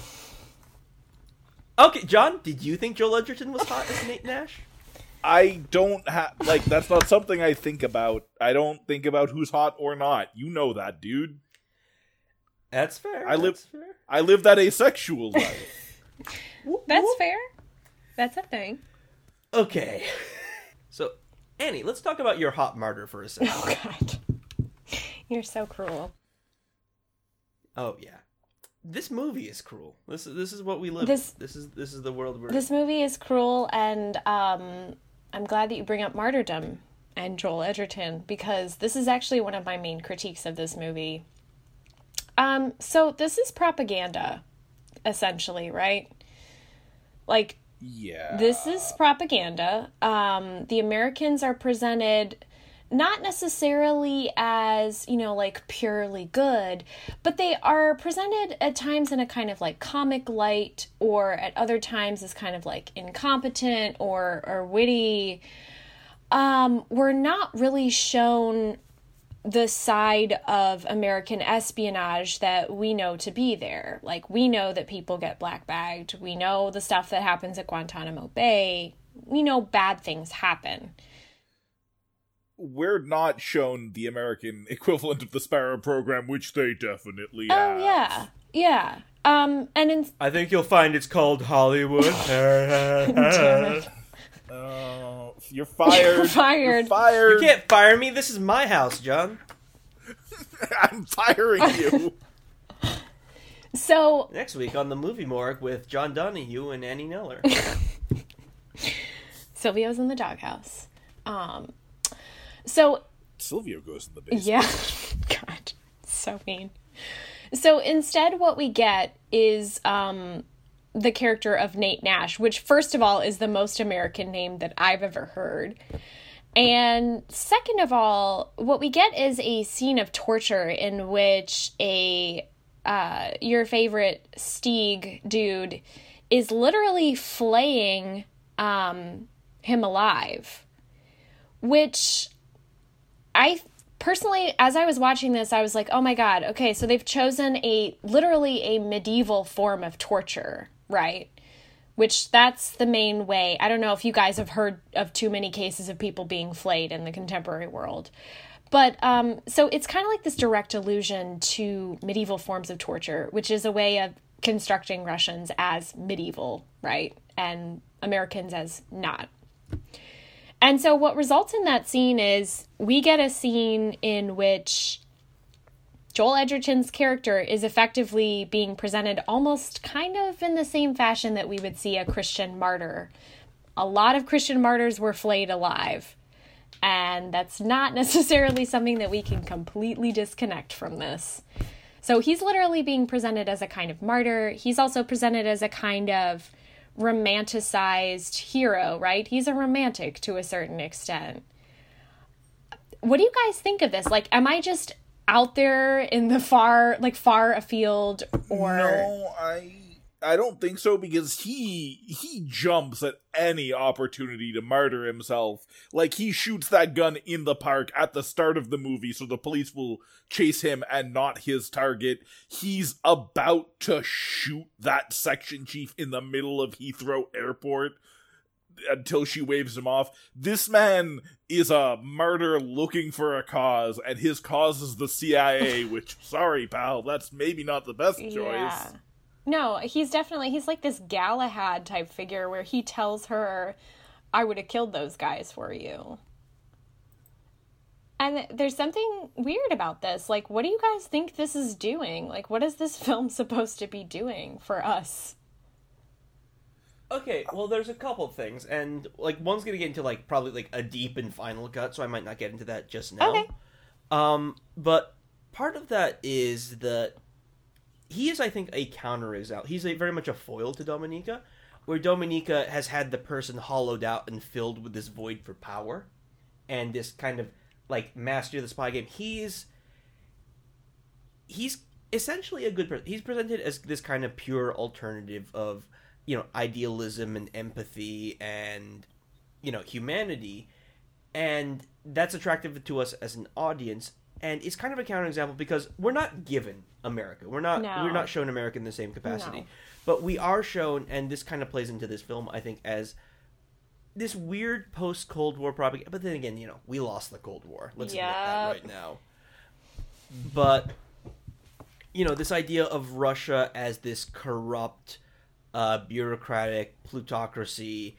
Speaker 2: Okay, John, did you think Joel Edgerton was hot as Nate Nash?
Speaker 4: I don't have like that's not something I think about. I don't think about who's hot or not. You know that, dude.
Speaker 2: That's fair.
Speaker 4: I live-
Speaker 2: that's fair.
Speaker 4: I live that asexual life. <laughs>
Speaker 3: That's fair. That's a thing.
Speaker 2: Okay. <laughs> So, Annie, let's talk about your hot martyr for a second. <laughs>
Speaker 3: Oh God, you're so cruel.
Speaker 2: Oh yeah, this movie is cruel. This is this is what we live.
Speaker 3: This-
Speaker 2: in. this is this is the world we're.
Speaker 3: This movie is cruel, and um, I'm glad that you bring up martyrdom and Joel Edgerton because this is actually one of my main critiques of this movie. Um, so this is propaganda, essentially, right? Like
Speaker 4: yeah.
Speaker 3: this is propaganda. Um, the Americans are presented not necessarily as, you know, like purely good, but they are presented at times in a kind of like comic light or at other times as kind of like incompetent or or witty. Um, we're not really shown the side of American espionage that we know to be there. Like, we know that people get black bagged. We know the stuff that happens at Guantanamo Bay. We know bad things happen.
Speaker 4: We're not shown the American <laughs> equivalent of the Sparrow program, which they definitely
Speaker 3: Oh,
Speaker 4: have.
Speaker 3: yeah. Yeah. Um, and in,
Speaker 2: I think you'll find it's called Hollywood. <laughs> <laughs>
Speaker 3: Damn it.
Speaker 4: Uh, you're fired.
Speaker 3: You're fired.
Speaker 4: You're fired.
Speaker 2: You can't fire me. This is my house, John. <laughs>
Speaker 4: I'm firing you. <laughs>
Speaker 3: so
Speaker 2: Next week on the movie morgue with John Donahue and Annie Neller. <laughs>
Speaker 3: Silvio's in the doghouse. Um, so
Speaker 4: Silvio goes in the basement.
Speaker 3: Yeah. God, so mean. So instead, what we get is um, the character of Nate Nash, which, first of all, is the most American name that I've ever heard. And second of all, what we get is a scene of torture in which a uh, your favorite Stieg dude is literally flaying um, him alive, which I personally, as I was watching this, I was like, oh my God, okay, so they've chosen a literally a medieval form of torture, right? Which that's the main way. I don't know if you guys have heard of too many cases of people being flayed in the contemporary world. But um, so it's kind of like this direct allusion to medieval forms of torture, which is a way of constructing Russians as medieval, right? And Americans as not. And so, what results in that scene is we get a scene in which Joel Edgerton's character is effectively being presented almost kind of in the same fashion that we would see a Christian martyr. A lot of Christian martyrs were flayed alive. And that's not <laughs> necessarily something that we can completely disconnect from this. So he's literally being presented as a kind of martyr. He's also presented as a kind of romanticized hero, right? He's a romantic to a certain extent. What do you guys think of this? Like, am I just out there in the far, like far afield, or
Speaker 4: No, I I don't think so because he he jumps at any opportunity to martyr himself. Like he shoots that gun in the park at the start of the movie so the police will chase him and not his target. He's about to shoot that section chief in the middle of Heathrow Airport until she waves him off. This man is a martyr looking for a cause, and his cause is the CIA, <laughs> which, sorry, pal, that's maybe not the best choice.
Speaker 3: Yeah. No, he's definitely he's like this Galahad type figure where he tells her, "I would have killed those guys for you." And there's something weird about this. Like, what do you guys think this is doing? Like, what is this <laughs> film supposed to be doing for us?
Speaker 2: Okay, well, there's a couple things, and like one's gonna get into like probably like a deep and final cut, so I might not get into that just now.
Speaker 3: Okay.
Speaker 2: Um, but part of that is that he is, I think, a counter example. He's a very much a foil to Dominika, where Dominika has had the person hollowed out and filled with this void for power, and this kind of like master of the spy game. He's he's essentially a good person. He's presented as this kind of pure alternative of you know idealism and empathy and you know humanity. And that's attractive to us as an audience. And it's kind of a counterexample because we're not given america. We're not
Speaker 3: No.
Speaker 2: we're not shown america in the same capacity.
Speaker 3: No.
Speaker 2: but we are shown and this kind of plays into this film i think as this weird post cold war propaganda but then again you know we lost the cold war. Let's admit that right now. But you know this idea of russia as this corrupt uh, bureaucratic plutocracy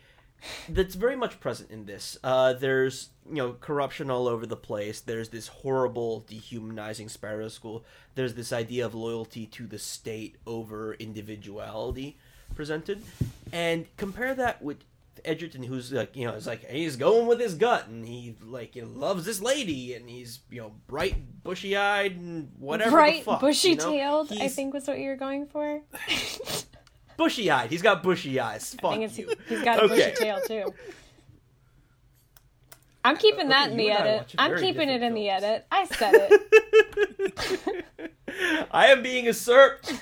Speaker 2: that's very much present in this. Uh, there's you know corruption all over the place. There's this horrible dehumanizing Sparrow School. There's this idea of loyalty to the state over individuality presented, and compare that with Edgerton, who's like you know, is like he's going with his gut, and he like you know, loves this lady, and he's you know bright, bushy eyed, and whatever.
Speaker 3: Bright, bushy
Speaker 2: you know?
Speaker 3: tailed, I think was what you were going for. <laughs>
Speaker 2: bushy eyed. He's got bushy eyes.
Speaker 3: I
Speaker 2: Fuck
Speaker 3: think it's,
Speaker 2: you.
Speaker 3: he's got a
Speaker 2: Okay.
Speaker 3: bushy tail too. I'm keeping that in the
Speaker 2: edit. I
Speaker 3: edit.
Speaker 2: watch a
Speaker 3: I'm keeping it
Speaker 2: different
Speaker 3: in the edit. I said it. <laughs>
Speaker 2: I am being usurped.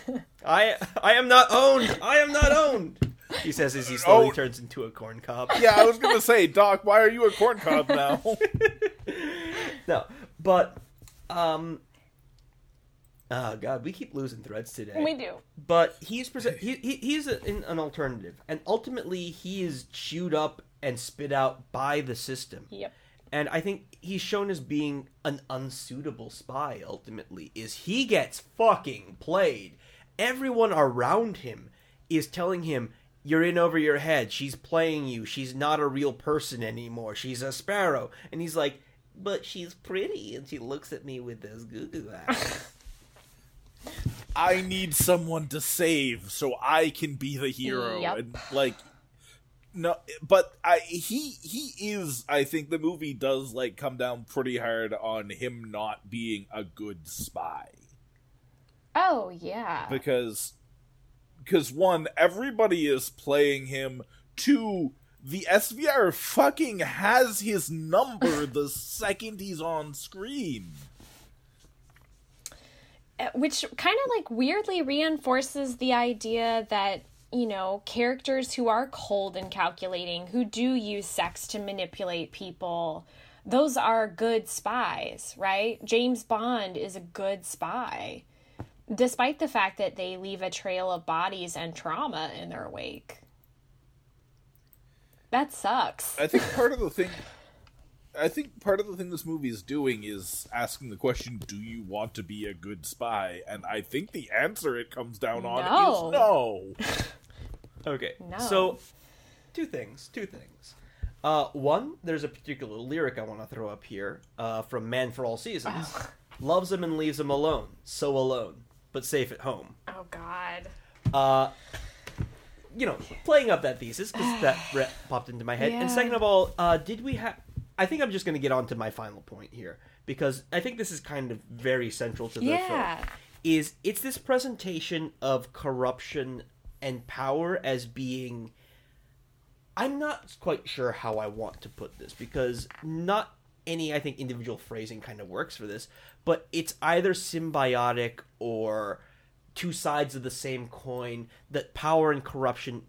Speaker 2: I I am not owned. I am not owned. He says as he slowly
Speaker 4: Oh.
Speaker 2: turns into a corn cob.
Speaker 4: Yeah, I was gonna say, Doc, why are you a corn cob now? <laughs>
Speaker 2: No, but um, oh god, we keep losing threads today.
Speaker 3: we do.
Speaker 2: but he's present. He, he he's a, an, an alternative, and ultimately he is chewed up and spit out by the system.
Speaker 3: Yep.
Speaker 2: And I think he's shown as being an unsuitable spy. Ultimately, is he gets fucking played. Everyone around him is telling him, "You're in over your head. She's playing you. She's not a real person anymore. She's a sparrow." And he's like, "But she's pretty, and she looks at me with those goo goo eyes." <laughs>
Speaker 4: I need someone to save so I can be the hero.
Speaker 3: Yep.
Speaker 4: And like no but I he he is I think the movie does like come down pretty hard on him not being a good spy.
Speaker 3: Oh yeah.
Speaker 4: Because cuz one everybody is playing him two the SVR fucking has his number the second he's on screen.
Speaker 3: Which kind of like weirdly reinforces the idea that you know characters who are cold and calculating who do use sex to manipulate people those are good spies right? James bond is a good spy despite the fact that they leave a trail of bodies and trauma in their wake. That sucks.
Speaker 4: I think part of the thing I think part of the thing this movie is doing is asking the question, do you want to be a good spy? And I think the answer it comes down on
Speaker 3: No.
Speaker 4: is no. <laughs>
Speaker 2: Okay.
Speaker 3: No.
Speaker 2: So, two things. Two things. Uh, one, there's a particular lyric I want to throw up here uh, from Man for All Seasons. <laughs> Loves him and leaves him alone, so alone, but safe at home.
Speaker 3: oh god
Speaker 2: Uh, you know, playing up that thesis because that <sighs> popped into my head. And second of all, uh, did we have? I think I'm just going to get on to my final point here because I think this is kind of very central to the
Speaker 3: Yeah.
Speaker 2: film. Is it's this presentation of corruption and power as being. I'm not quite sure how I want to put this because not any I think individual phrasing kind of works for this, but it's either symbiotic or two sides of the same coin that power and corruption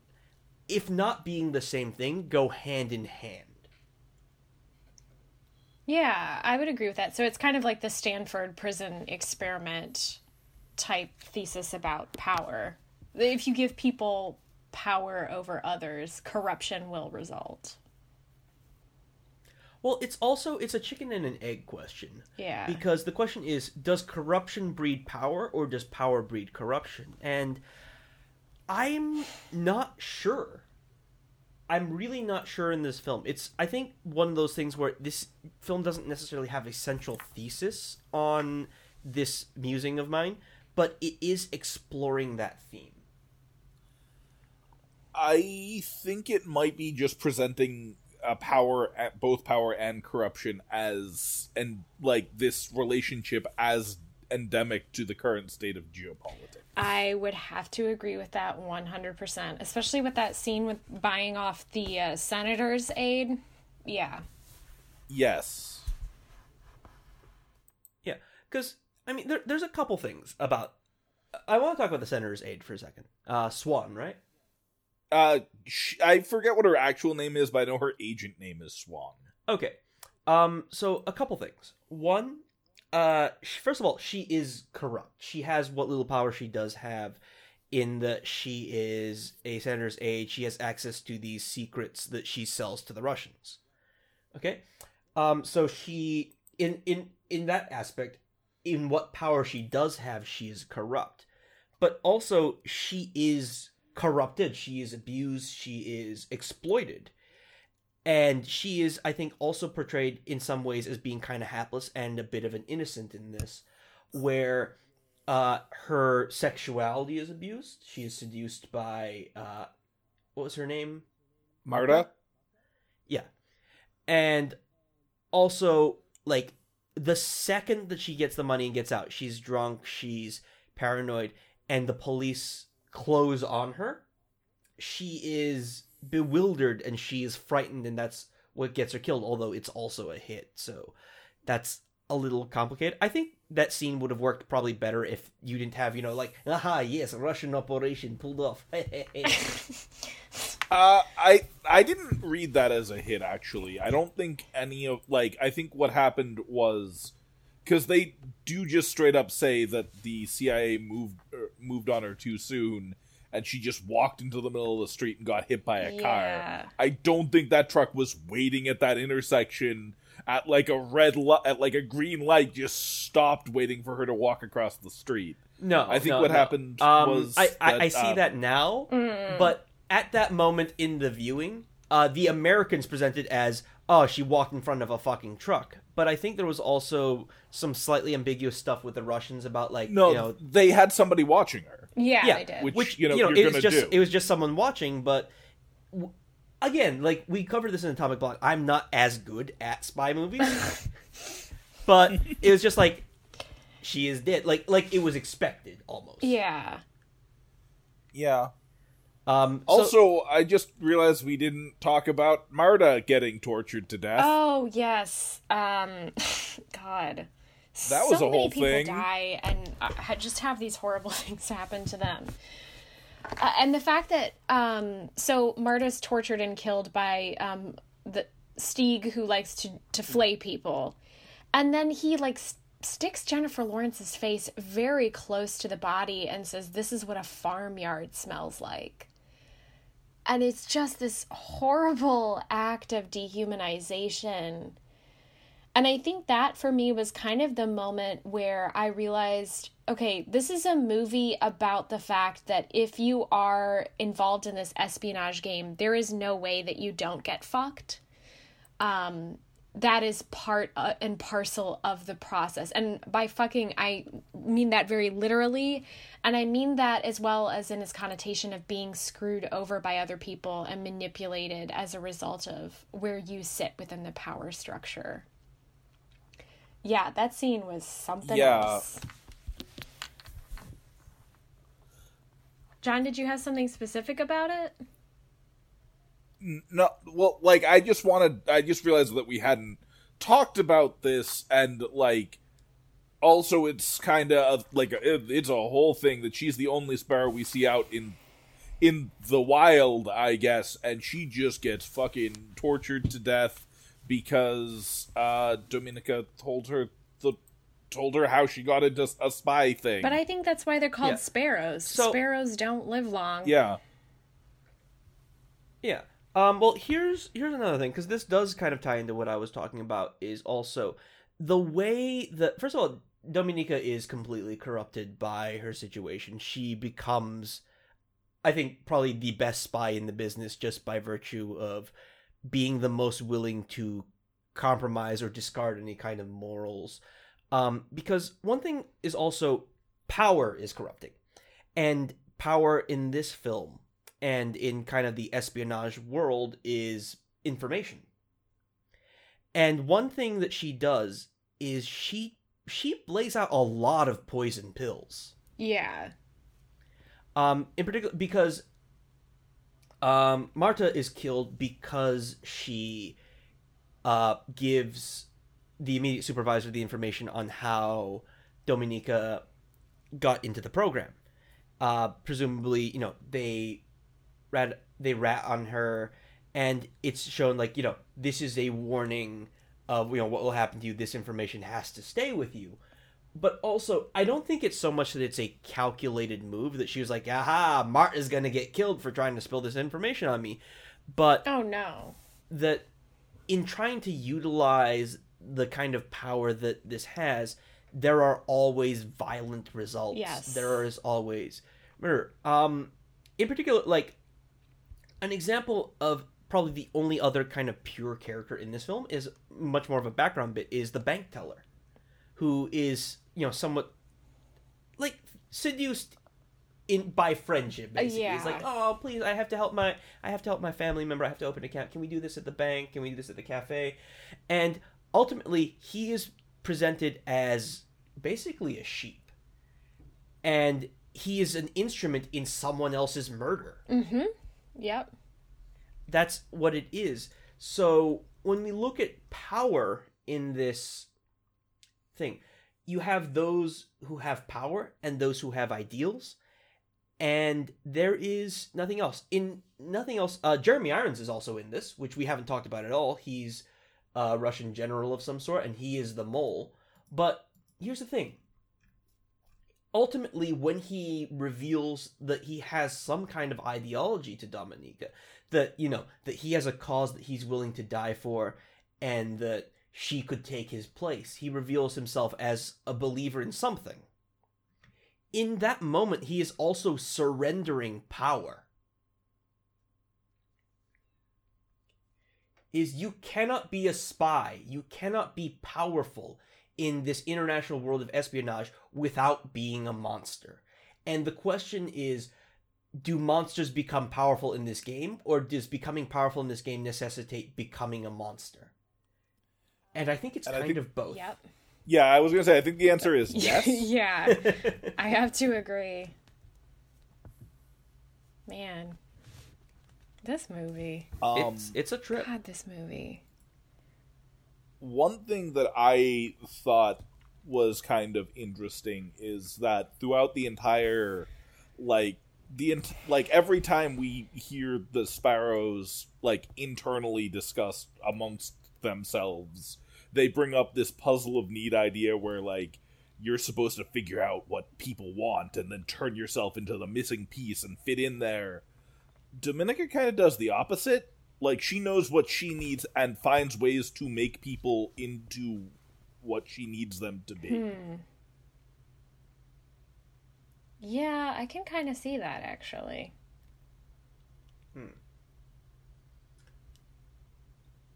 Speaker 2: if not being the same thing go hand in hand.
Speaker 3: Yeah, I would agree with that. So it's kind of like the Stanford prison experiment type thesis about power. If you give people power over others, corruption will result.
Speaker 2: Well, it's also it's a chicken and an egg question.
Speaker 3: Yeah.
Speaker 2: Because the question is does corruption breed power or does power breed corruption? And I'm not sure. I'm really not sure in this film. It's I think one of those things where this film doesn't necessarily have a central thesis on this musing of mine, but it is exploring that theme.
Speaker 4: I think it might be just presenting a power at both power and corruption as and like this relationship as endemic to the current state of geopolitics.
Speaker 3: I would have to agree with that 100%, especially with that scene with buying off the uh, senator's aide. Yeah.
Speaker 4: Yes.
Speaker 2: Yeah, because I mean, there, there's a couple things about. I want to talk about the senator's aide for a second. Uh, Swan, right?
Speaker 4: Uh, sh- I forget what her actual name is, but I know her agent name is Swan.
Speaker 2: Okay. Um. So a couple things. One, uh, first of all, she is corrupt. She has what little power she does have, in that she is a senator's aide. She has access to these secrets that she sells to the Russians. Okay. Um. So she in in in that aspect, in what power she does have, she is corrupt, but also she is corrupted. She is abused. She is exploited and she is i think also portrayed in some ways as being kind of hapless and a bit of an innocent in this where uh her sexuality is abused. She is seduced by uh what was her name?
Speaker 4: Marta?
Speaker 2: yeah. And also like the second that she gets the money and gets out she's drunk she's paranoid and the police close on her she is bewildered and she is frightened and that's what gets her killed although it's also a hit so that's a little complicated i think that scene would have worked probably better if you didn't have you know like aha yes russian operation pulled off <laughs>
Speaker 4: Uh, I I didn't read that as a hit. Actually, I don't think any of like I think what happened was because they do just straight up say that the CIA moved er, moved on her too soon, and she just walked into the middle of the street and got hit by a
Speaker 3: Yeah.
Speaker 4: car. I don't think that truck was waiting at that intersection at like a red li- at like a green light, just stopped waiting for her to walk across the street.
Speaker 2: no
Speaker 4: I think
Speaker 2: no,
Speaker 4: what
Speaker 2: no.
Speaker 4: happened
Speaker 2: um,
Speaker 4: was
Speaker 2: I, I,
Speaker 4: that,
Speaker 2: I see
Speaker 4: uh,
Speaker 2: that now
Speaker 3: Mm.
Speaker 2: but at that moment in the viewing uh, the americans presented as oh she walked in front of a fucking truck but i think there was also some slightly ambiguous stuff with the russians about like
Speaker 4: No,
Speaker 2: you know
Speaker 4: they had somebody watching her.
Speaker 3: Yeah,
Speaker 2: yeah
Speaker 3: they did.
Speaker 4: Which-
Speaker 2: which
Speaker 4: you know,
Speaker 2: you know
Speaker 4: you're
Speaker 2: it was just
Speaker 4: do.
Speaker 2: it was just someone watching but w- again like we covered this in atomic blonde i'm not as good at spy movies <laughs> but it was just like she is dead like like it was expected almost
Speaker 3: yeah.
Speaker 4: Yeah.
Speaker 2: Um so-
Speaker 4: Also, I just realized we didn't talk about Marta getting tortured to death.
Speaker 3: Oh yes. Um, <laughs> God.
Speaker 4: That was
Speaker 3: so
Speaker 4: a
Speaker 3: many
Speaker 4: whole
Speaker 3: people
Speaker 4: thing.
Speaker 3: Die and uh, just have these horrible <laughs> things happen to them. Uh, and the fact that um, so Marta's tortured and killed by um, the Stieg who likes to to flay people, and then he like s- sticks Jennifer Lawrence's face very close to the body and says, "This is what a farmyard smells like." And it's just this horrible act of dehumanization. And I think that for me was kind of the moment where I realized okay, this is a movie about the fact that if you are involved in this espionage game, there is no way that you don't get fucked. Um, that is part uh, and parcel of the process. And by fucking, I mean that very literally. And I mean that as well as in its connotation of being screwed over by other people and manipulated as a result of where you sit within the power structure. Yeah, that scene was something
Speaker 4: Yeah.
Speaker 3: else. John, did you have something specific about it?
Speaker 4: No, well, like I just wanted, I just realized that we hadn't talked about this, and like, also it's kind of like it, it's a whole thing that she's the only sparrow we see out in in the wild, I guess, and she just gets fucking tortured to death because uh Dominika told her the told her how she got into a spy thing.
Speaker 3: But I think that's why they're called
Speaker 2: Yeah.
Speaker 3: sparrows.
Speaker 2: So-
Speaker 3: sparrows don't live long.
Speaker 4: yeah.
Speaker 2: Yeah. Um, well, here's here's another thing because this does kind of tie into what I was talking about. Is also the way that first of all, Dominika is completely corrupted by her situation. She becomes, I think, probably the best spy in the business just by virtue of being the most willing to compromise or discard any kind of morals. Um, because one thing is also power is corrupting, and power in this film and in kind of the espionage world is information. And one thing that she does is she she lays out a lot of poison pills.
Speaker 3: Yeah.
Speaker 2: Um, in particular because um, Marta is killed because she uh, gives the immediate supervisor the information on how Dominika got into the program. Uh, presumably, you know, they rat they rat on her, and it's shown like you know this is a warning of you know what will happen to you. This information has to stay with you. But also, I don't think it's so much that it's a calculated move that she was like, "Aha, Mart is gonna get killed for trying to spill this information on me," but
Speaker 3: Oh no.
Speaker 2: that in trying to utilize the kind of power that this has, there are always violent results.
Speaker 3: Yes.
Speaker 2: There is always murder. Um, in particular, like an example of probably the only other kind of pure character in this film is much more of a background bit is the bank teller, who is you know somewhat like seduced in by friendship basically. It's like oh please i have to help my i have to help my family member. I have to open an account. Can we do this at the bank? Can we do this at the cafe? And ultimately he is presented as basically a sheep. And he is an instrument in someone else's murder.
Speaker 3: Mm-hmm. Yep.
Speaker 2: that's what it is. So when we look at power in this thing, you have those who have power and those who have ideals, and there is nothing else. In nothing else, uh, Jeremy Irons is also in this, which we haven't talked about at all. He's a Russian general of some sort, and he is the mole. But here's the thing. Ultimately, when he reveals that he has some kind of ideology to Dominika, that you know that he has a cause that he's willing to die for and that she could take his place he reveals himself as a believer in something. In that moment he is also surrendering power. Is you cannot be a spy you cannot be powerful in this international world of espionage without being a monster and the question is do monsters become powerful in this game or does becoming powerful in this game necessitate becoming a monster and i think it's
Speaker 4: And I
Speaker 2: kind
Speaker 4: think-
Speaker 2: of both
Speaker 3: Yep.
Speaker 4: Yeah, I was gonna say. I think the answer is <laughs> yes.
Speaker 3: yeah. <laughs> I have to agree. Man. This movie.
Speaker 4: Um,
Speaker 2: it's it's a trip
Speaker 3: God, this movie.
Speaker 4: One thing that I thought was kind of interesting is that throughout the entire like the like every time we hear the sparrows like internally discussed amongst themselves they bring up this puzzle of need idea where like you're supposed to figure out what people want and then turn yourself into the missing piece and fit in there. Dominika kind of does the opposite like she knows what she needs and finds ways to make people into what she needs them to be.
Speaker 3: Hmm. Yeah, I can kind of see that actually.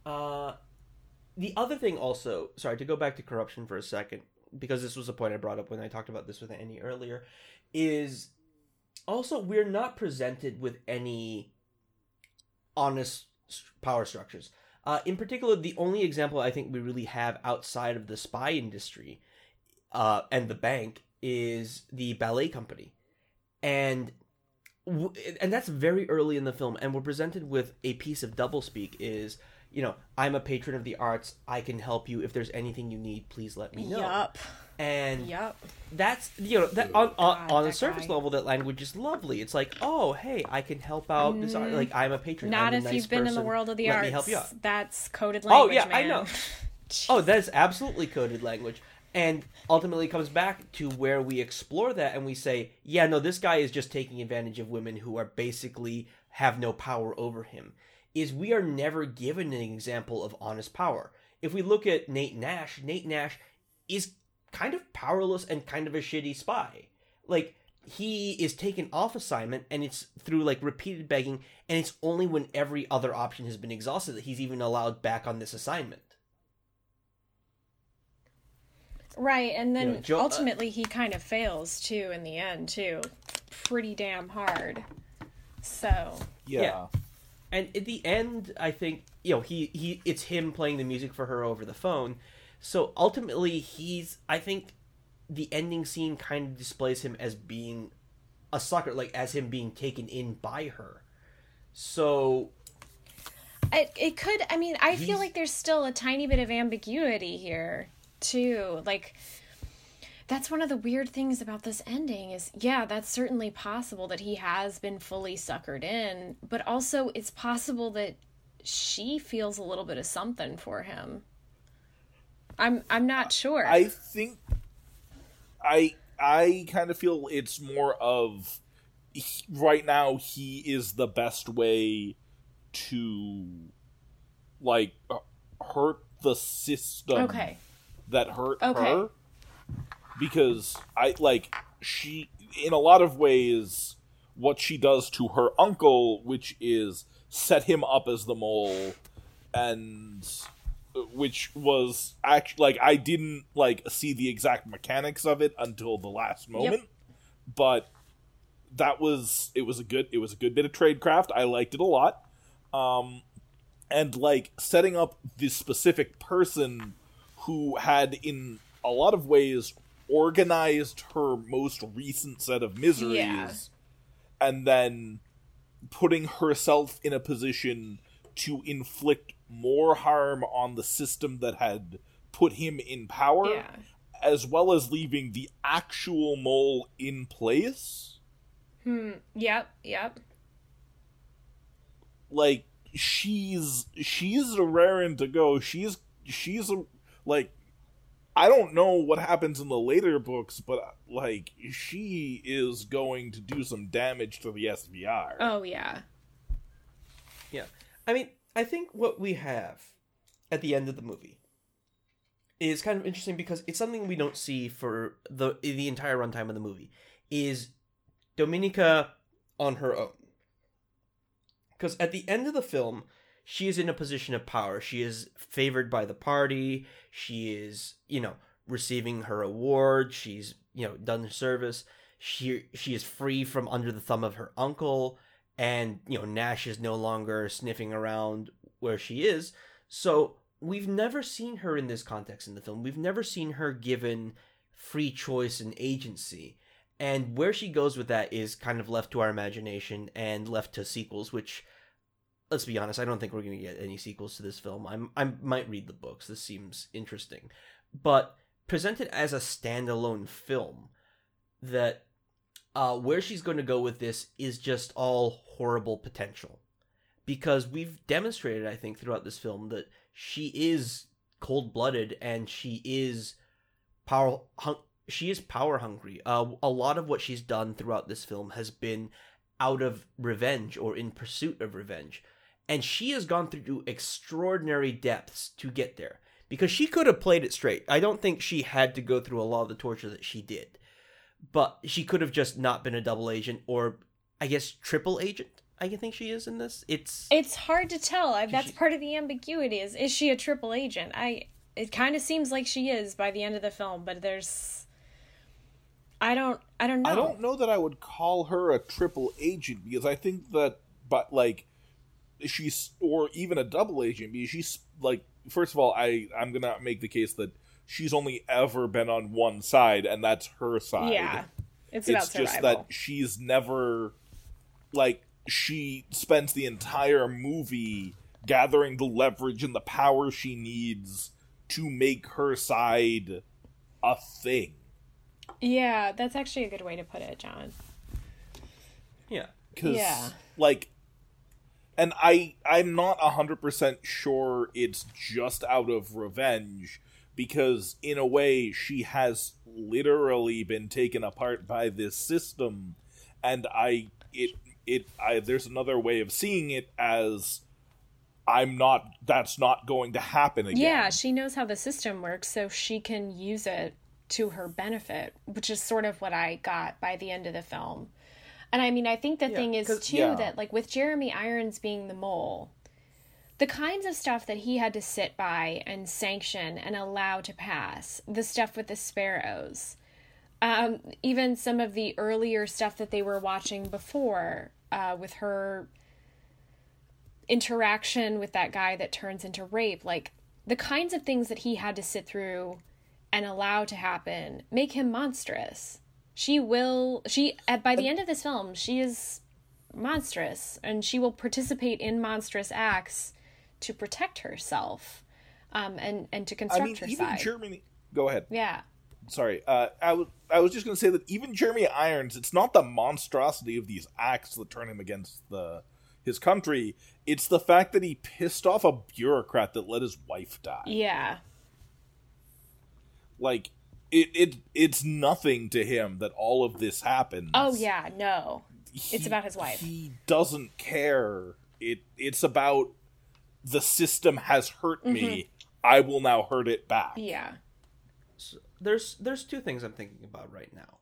Speaker 2: Uh, the other thing also, sorry to go back to corruption for a second, because this was a point I brought up when I talked about this with Annie earlier, is also we're not presented with any honest s- power structures. Uh, in particular, the only example I think we really have outside of the spy industry uh, and the bank is the ballet company, and w- and that's very early in the film, and we're presented with a piece of doublespeak. Is you know, I'm a patron of the arts. I can help you if there's anything you need. Please let me know.
Speaker 3: Yup.
Speaker 2: And
Speaker 3: Yup.
Speaker 2: that's you know that on on,
Speaker 3: God,
Speaker 2: on the
Speaker 3: that
Speaker 2: surface
Speaker 3: guy.
Speaker 2: level that language is lovely. It's like, oh hey, I can help out this art. Like I'm a patron.
Speaker 3: Mm. Not
Speaker 2: I'm a
Speaker 3: if
Speaker 2: nice
Speaker 3: you've been in the world of the
Speaker 2: Let
Speaker 3: arts.
Speaker 2: me help you out.
Speaker 3: That's coded language.
Speaker 2: Oh
Speaker 3: language.
Speaker 2: yeah, I know. <laughs> Oh, that is absolutely coded language. And ultimately comes back to where we explore that and we say, yeah, no, this guy is just taking advantage of women who are basically have no power over him. Is we are never given an example of honest power. If we look at Nate Nash, Nate Nash is kind of powerless and kind of a shitty spy. Like he is taken off assignment and it's through like repeated begging and it's only when every other option has been exhausted that he's even allowed back on this assignment.
Speaker 3: Right, and then
Speaker 2: You know, Jo- uh,
Speaker 3: ultimately he kind of fails too in the end too, pretty damn hard. So
Speaker 4: Yeah.
Speaker 2: Yeah. And at the end, I think you know he he it's him playing the music for her over the phone. So ultimately, he's I think the ending scene kind of displays him as being a sucker, like as him being taken in by her. So
Speaker 3: it it could. I mean, I feel like there's still a tiny bit of ambiguity here too. Like that's one of the weird things about this ending is yeah that's certainly possible that he has been fully suckered in but also it's possible that she feels a little bit of something for him. I'm i'm not sure.
Speaker 4: I think I I kind of feel it's more of he- right now he is the best way to like hurt the system
Speaker 3: okay.
Speaker 4: that hurt
Speaker 3: Okay.
Speaker 4: her because I like she in a lot of ways what she does to her uncle which is set him up as the mole and which was actually like I didn't like see the exact mechanics of it until the last moment but that was it was a good it was a good bit of tradecraft. I liked it a lot. Um and like setting up this specific person who had in a lot of ways organized her most recent set of miseries
Speaker 3: Yeah.
Speaker 4: and then putting herself in a position to inflict more harm on the system that had put him in power
Speaker 3: yeah.
Speaker 4: as well as leaving the actual mole in place. Hmm.
Speaker 3: Yep. Yep.
Speaker 4: Like she's she's raring to go. She's she's a, like I don't know what happens in the later books, but like she is going to do some damage to the SVR.
Speaker 3: oh yeah
Speaker 2: Yeah. I mean, I think what we have at the end of the movie is kind of interesting because it's something we don't see for the the entire runtime of the movie is Dominika on her own. Because at the end of the film, she is in a position of power. She is favored by the party. She is, you know, receiving her award. She's, you know, done service. She she is free from under the thumb of her uncle and you know Nash is no longer sniffing around where she is. So we've never seen her in this context in the film. We've never seen her given free choice and agency. And where she goes with that is kind of left to our imagination and left to sequels, which let's be honest, I don't think we're going to get any sequels to this film. I'm I might read the books. This seems interesting. But presented as a standalone film that uh, where she's going to go with this is just all horrible potential because we've demonstrated i think throughout this film that she is cold-blooded and she is power hun- she is power hungry uh, a lot of what she's done throughout this film has been out of revenge or in pursuit of revenge and she has gone through extraordinary depths to get there. Because she could have played it straight. I don't think she had to go through a lot of the torture that she did. But she could have just not been a double agent or i guess triple agent i think she is in this. It's
Speaker 3: it's hard to tell. I, that's
Speaker 2: she-
Speaker 3: part of the ambiguity is is she a triple agent? I it kind of seems like she is by the end of the film but there's i don't i don't know.
Speaker 4: I don't know that I would call her a triple agent because I think that, but like, she's or even a double agent because she's like, first of all, I I'm gonna make the case that she's only ever been on one side, and that's her side.
Speaker 3: yeah it's, about
Speaker 4: it's
Speaker 3: survival
Speaker 4: just that she's never like she spends the entire movie gathering the leverage and the power she needs to make her side a thing.
Speaker 3: yeah that's actually a good way to put it john
Speaker 2: yeah
Speaker 4: Cause,
Speaker 3: Yeah.
Speaker 4: like, and I I'm not hundred percent sure it's just out of revenge because in a way she has literally been taken apart by this system, and I it it I there's another way of seeing it as I'm not that's not going to happen again.
Speaker 3: yeah she knows how the system works so she can use it to her benefit which is sort of what i got by the end of the film and i mean i think the
Speaker 2: Yeah,
Speaker 3: thing is too
Speaker 4: yeah.
Speaker 3: that like with jeremy irons being the mole the kinds of stuff that he had to sit by and sanction and allow to pass the stuff with the sparrows um, even some of the earlier stuff that they were watching before uh, with her interaction with that guy that turns into rape like the kinds of things that he had to sit through and allow to happen make him monstrous she will she at by the end of this film she is monstrous and she will participate in monstrous acts to protect herself um and and to construct I
Speaker 4: mean
Speaker 3: her
Speaker 4: even
Speaker 3: side
Speaker 4: Germany. Go ahead.
Speaker 3: yeah
Speaker 4: sorry. Uh, I w- I was just going to say that even Jeremy Irons, it's not the monstrosity of these acts that turn him against the his country. It's the fact that he pissed off a bureaucrat that let his wife die.
Speaker 3: Yeah.
Speaker 4: Like it, it it's nothing to him that all of this happens.
Speaker 3: Oh yeah, no. It's about his wife.
Speaker 4: He doesn't care. It it's about the system has hurt me. I will now hurt it back.
Speaker 3: Mm-hmm. Yeah.
Speaker 2: there's there's two things I'm thinking about right now.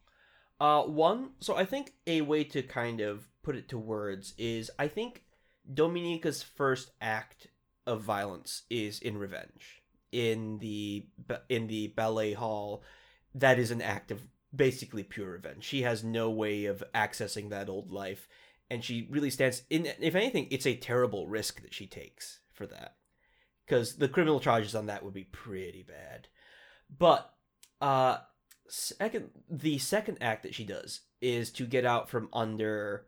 Speaker 2: Uh, one, so I think a way to kind of put it to words is I think Dominika's first act of violence is in revenge in the in the ballet hall. That is an act of basically pure revenge. She has no way of accessing that old life, and she really stands in. If anything, it's a terrible risk that she takes for that, because the criminal charges on that would be pretty bad. But uh second the second act that she does is to get out from under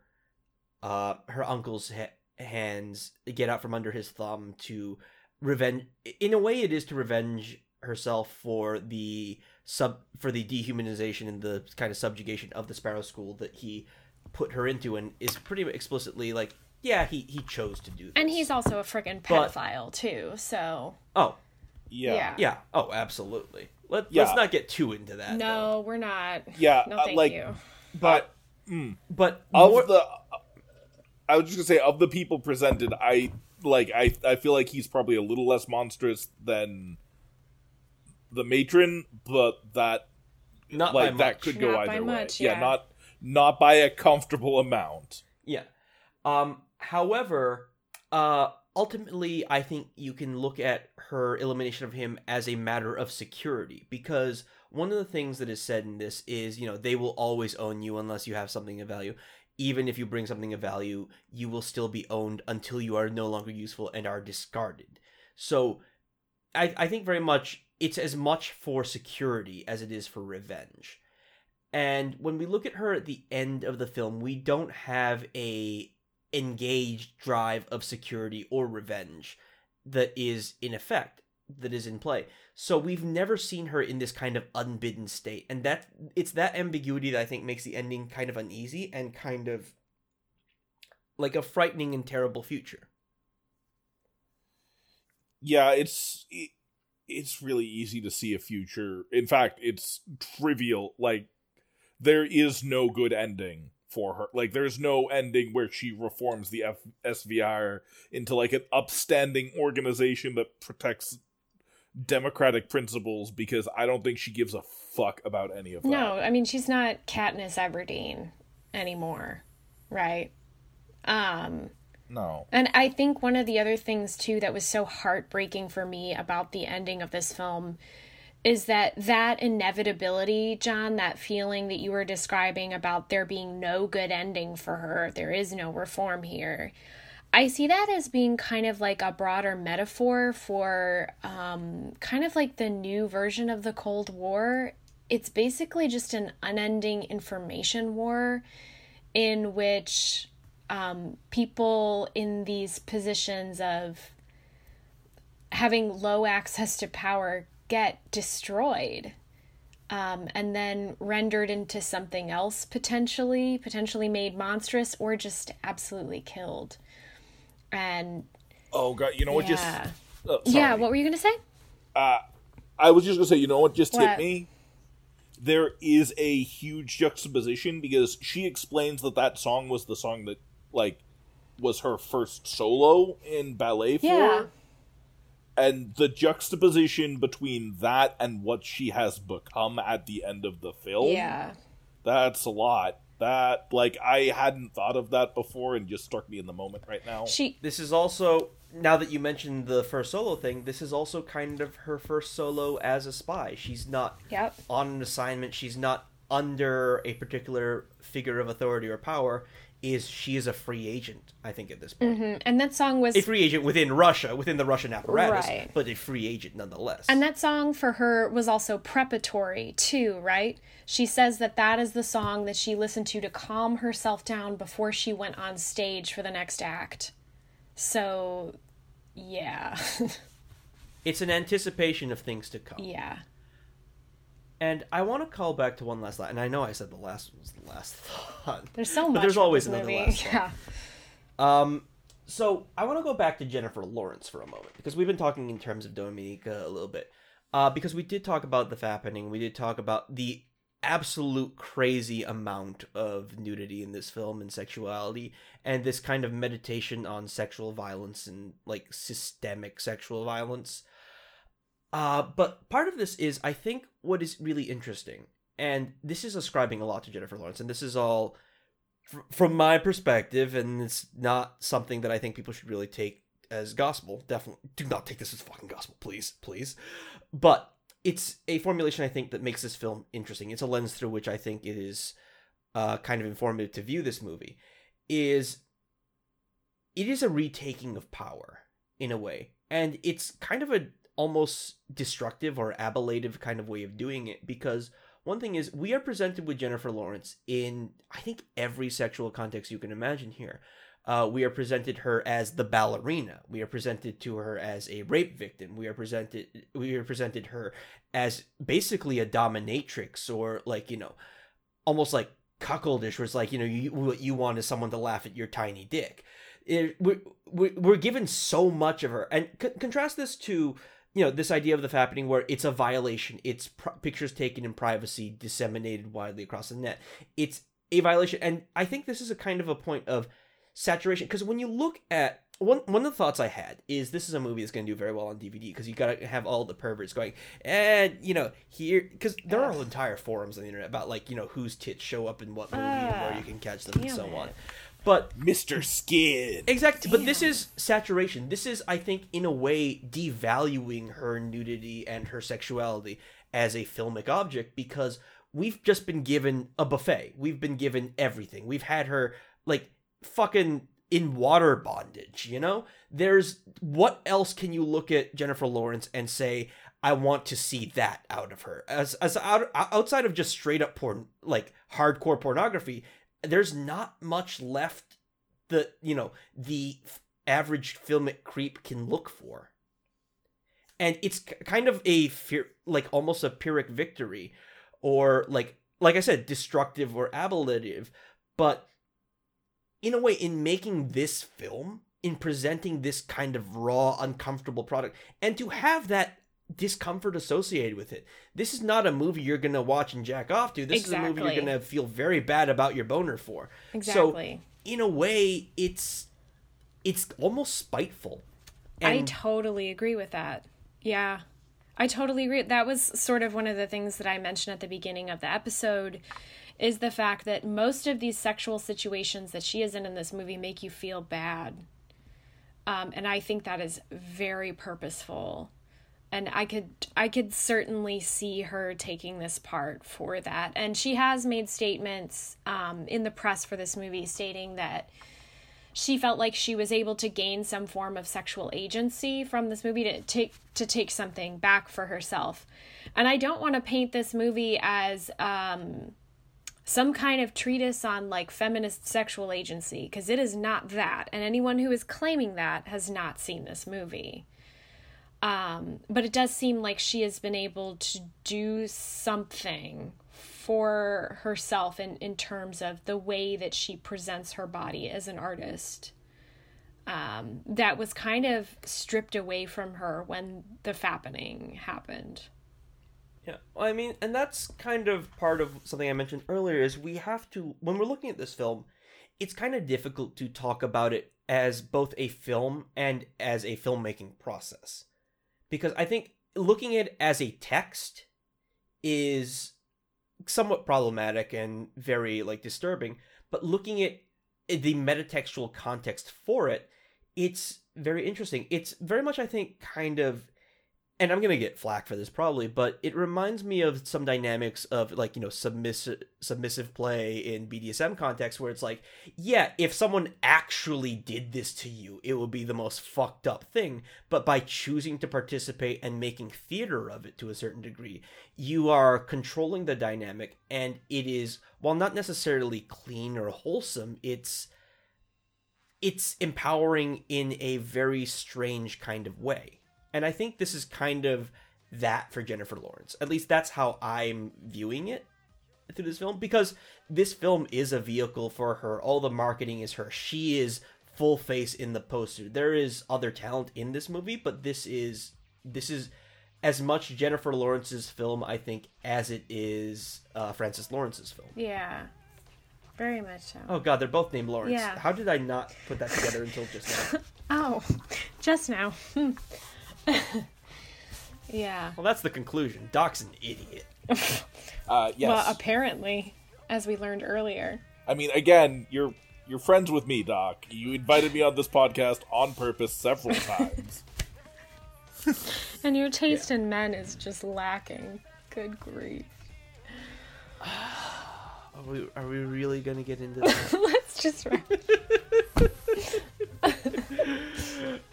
Speaker 2: uh her uncle's ha- hands, get out from under his thumb to revenge in a way it is to revenge herself for the sub for the dehumanization and the kind of subjugation of the Sparrow School that he put her into and is pretty explicitly like yeah, he he chose to do this.
Speaker 3: And he's also a freaking
Speaker 2: But-
Speaker 3: pedophile too. So
Speaker 2: Oh,
Speaker 4: Yeah.
Speaker 3: Yeah.
Speaker 2: yeah. Oh, absolutely. Let,
Speaker 4: Yeah.
Speaker 2: Let's not get too into that. though.
Speaker 3: no, we're not.
Speaker 4: Yeah,
Speaker 3: No,
Speaker 4: uh, like-
Speaker 3: you.
Speaker 4: But
Speaker 2: But
Speaker 4: of
Speaker 2: more,
Speaker 4: the I was just gonna say of the people presented, I like I I feel like he's probably a little less monstrous than the matron, but that
Speaker 2: not
Speaker 4: like
Speaker 2: by
Speaker 4: that
Speaker 2: much.
Speaker 4: could go
Speaker 3: Not by
Speaker 4: either way.
Speaker 3: much,
Speaker 4: yeah.
Speaker 3: yeah.
Speaker 4: not not by a comfortable amount.
Speaker 2: Yeah. Um, however, uh, ultimately, I think you can look at her elimination of him as a matter of security because one of the things that is said in this is, you know, they will always own you unless you have something of value. Even if you bring something of value, you will still be owned until you are no longer useful and are discarded. So, I, I think very much it's as much for security as it is for revenge. And when we look at her at the end of the film, we don't have a engaged drive of security or revenge that is in effect that is in play. So we've never seen her in this kind of unbidden state. And that it's that ambiguity that I think makes the ending kind of uneasy and kind of like a frightening and terrible future.
Speaker 4: Yeah, it's it, it's really easy to see a future. In fact, it's trivial. Like there is no good ending for her. Like there's no ending where she reforms the F- SVR into like an upstanding organization that protects democratic principles because I don't think she gives a fuck about any of that.
Speaker 3: No, I mean she's not Katniss Everdeen anymore, right? Um
Speaker 4: No.
Speaker 3: And I think one of the other things too that was so heartbreaking for me about the ending of this film is that that inevitability, John, that feeling that you were describing about there being no good ending for her, there is no reform here. I see that as being kind of like a broader metaphor for um, kind of like the new version of the Cold War. It's basically just an unending information war in which um, people in these positions of having low access to power get destroyed um, and then rendered into something else potentially, potentially made monstrous or just absolutely killed. And
Speaker 4: Oh god, you know what just
Speaker 3: yeah,
Speaker 4: uh,
Speaker 3: yeah. What were you gonna say?
Speaker 4: uh, I was just gonna say, you know what just
Speaker 3: What?
Speaker 4: hit me? There is a huge juxtaposition because she explains that that song was the song that, like, was her first solo in ballet for,
Speaker 3: Yeah.
Speaker 4: and the juxtaposition between that and what she has become at the end of the film.
Speaker 3: Yeah,
Speaker 4: that's a lot. That like I hadn't thought of that before, and just struck me in the moment right now.
Speaker 3: she.
Speaker 2: This is also now that you mentioned the first solo thing, this is also kind of her first solo as a spy. She's not
Speaker 3: Yep.
Speaker 2: on an assignment. She's not under a particular figure of authority or power. Is she is a free agent? I think at this point?
Speaker 3: point, And that song was
Speaker 2: a free agent within Russia, within the Russian apparatus,
Speaker 3: Right.
Speaker 2: but a free agent nonetheless.
Speaker 3: And that song for her was also preparatory too, right? She says that that is the song that she listened to to calm herself down before she went on stage for the next act. So, yeah. <laughs>
Speaker 2: it's an anticipation of things to come.
Speaker 3: yeah.
Speaker 2: And I want to call back to one last thought, and I know I said the last one was the last thought.
Speaker 3: There's so
Speaker 2: But
Speaker 3: much.
Speaker 2: there's always another
Speaker 3: movie.
Speaker 2: last thought.
Speaker 3: Yeah.
Speaker 2: Um, so I want to go back to Jennifer Lawrence for a moment because we've been talking in terms of Dominika a little bit. Uh, because we did talk about the fappening, we did talk about the absolute crazy amount of nudity in this film and sexuality, and this kind of meditation on sexual violence and like systemic sexual violence. Uh, but part of this is, I think, what is really interesting, and this is ascribing a lot to Jennifer Lawrence, and this is all fr- from my perspective, and it's not something that I think people should really take as gospel. Definitely do not take this as fucking gospel, please, please. But it's a formulation I think that makes this film interesting. It's a lens through which I think it is uh, kind of informative to view this movie. Is it is a retaking of power in a way, and it's kind of a almost destructive or ablative kind of way of doing it because one thing is we are presented with Jennifer Lawrence in I think every sexual context you can imagine here. Uh, we are presented her as the ballerina. We are presented to her as a rape victim. We are presented we are presented her as basically a dominatrix or like you know, almost like cuckoldish, where it's like you know you what you want is someone to laugh at your tiny dick. It, we're, we're given so much of her, and c- contrast this to you know this idea of the fappening where it's a violation. It's pr- pictures taken in privacy disseminated widely across the net. It's a violation. And i think this is a kind of a point of saturation. Because when you look at one one of the thoughts I had is this is a movie that's going to do very well on DVD because you got to have all the perverts going and you know here because there are entire forums on the internet about like you know whose tits show up in what movie and where you ah, can catch them and so
Speaker 3: it.
Speaker 2: on, but
Speaker 4: Mr. Skin.
Speaker 2: Exactly, but this is saturation. This is, I think, in a way, devaluing her nudity and her sexuality as a filmic object because we've just been given a buffet. We've been given everything. We've had her like fucking in water bondage. You know, there's what else can you look at Jennifer Lawrence and say? I want to see that out of her as as out, outside of just straight up porn, like hardcore pornography. There's not much left the you know the average filmic creep can look for. And it's kind of a fear like almost a pyrrhic victory or like like i said destructive or ablative but in a way in making this film in presenting this kind of raw uncomfortable product and to have that discomfort associated with it this is not a movie you're gonna watch and jack off to this is a movie you're gonna feel very bad about your boner for
Speaker 3: Exactly.
Speaker 2: so in a way it's it's almost spiteful
Speaker 3: I totally agree with that. Yeah. I totally agree. That was sort of one of the things that I mentioned at the beginning of the episode is the fact that most of these sexual situations that she is in in this movie make you feel bad. Um, and I think that is very purposeful. And I could I could certainly see her taking this part for that. And she has made statements um, in the press for this movie stating that she felt like she was able to gain some form of sexual agency from this movie to take to take something back for herself. And I don't want to paint this movie as um some kind of treatise on like feminist sexual agency because it is not that and anyone who is claiming that has not seen this movie. Um but it does seem like she has been able to do something for herself in, in terms of the way that she presents her body as an artist um, that was kind of stripped away from her when the fappening happened.
Speaker 2: Yeah, well, I mean, and that's kind of part of something I mentioned earlier is we have to when we're looking at this film, it's kind of difficult to talk about it as both a film and as a filmmaking process. Because I think looking at it as a text is somewhat problematic and very like disturbing, but looking at the metatextual context for it, it's very interesting. It's very much I think kind of and I'm gonna get flack for this probably, but it reminds me of some dynamics of like you know submissive submissive play in BDSM context where it's like, yeah, if someone actually did this to you, it would be the most fucked up thing. But by choosing to participate and making theater of it to a certain degree, you are controlling the dynamic, and it is while not necessarily clean or wholesome, it's it's empowering in a very strange kind of way. And I think this is kind of that for Jennifer Lawrence. At least that's how I'm viewing it through this film because this film is a vehicle for her. All the marketing is her. She is full face in the poster. There is other talent in this movie, but this is this is as much Jennifer Lawrence's film, I think, as it is uh, Francis Lawrence's film.
Speaker 3: Yeah. Very much so.
Speaker 2: Oh God, they're both named Lawrence.
Speaker 3: Yeah.
Speaker 2: How did I not put that together until just now? <laughs>
Speaker 3: Oh, just now. <laughs> <laughs> Yeah.
Speaker 2: Well, that's the conclusion. Doc's an idiot. <laughs>
Speaker 4: Uh, yes.
Speaker 3: Well, apparently, as we learned earlier.
Speaker 4: I mean, again, you're you're friends with me, Doc. You invited me on this podcast on purpose several <laughs> times.
Speaker 3: And your taste in men is just lacking. Good grief. <sighs>
Speaker 2: Are we, are we really gonna get into that?
Speaker 3: Let's just wrap.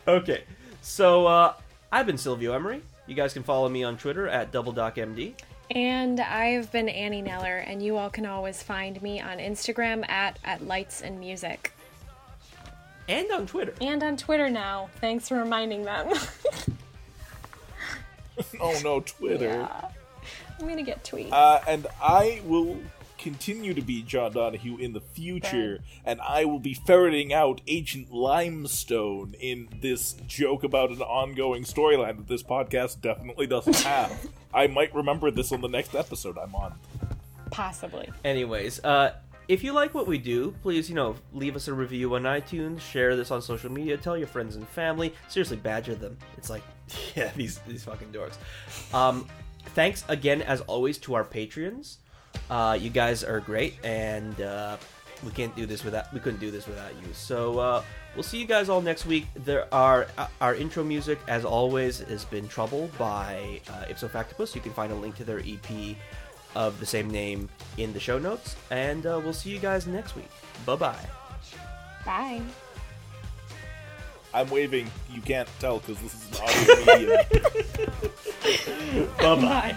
Speaker 2: okay, so uh, I've been Silvio Emery. You guys can follow me on Twitter at DoubleDocMD.
Speaker 3: And I've been Annie Neller, and you all can always find me on Instagram at at Lights and Music.
Speaker 2: And on Twitter.
Speaker 3: And on Twitter now. Thanks for reminding them. <laughs>
Speaker 4: oh no, Twitter.
Speaker 3: I'm gonna get tweets.
Speaker 4: Uh, and I will continue to be John Donahue in the future, and I will be ferreting out Ancient Limestone in this joke about an ongoing storyline that this podcast definitely doesn't <laughs> have. I might remember this on the next episode I'm on.
Speaker 3: Possibly.
Speaker 2: Anyways, uh, if you like what we do, please, you know, leave us a review on iTunes, share this on social media, tell your friends and family. Seriously, badger them. It's like, <laughs> yeah, these these fucking dorks. Um, thanks again, as always, to our Patreons. Uh, you guys are great, and uh, we can't do this without we couldn't do this without you. So uh, we'll see you guys all next week. There are uh, our intro music, as always, has been "Trouble" by uh, Ipso Factopus. You can find a link to their EP of the same name in the show notes, and uh, we'll see you guys next week. Bye bye.
Speaker 3: Bye.
Speaker 4: I'm waving. You can't tell because this is an audio medium.
Speaker 2: Bye bye.
Speaker 3: Bye.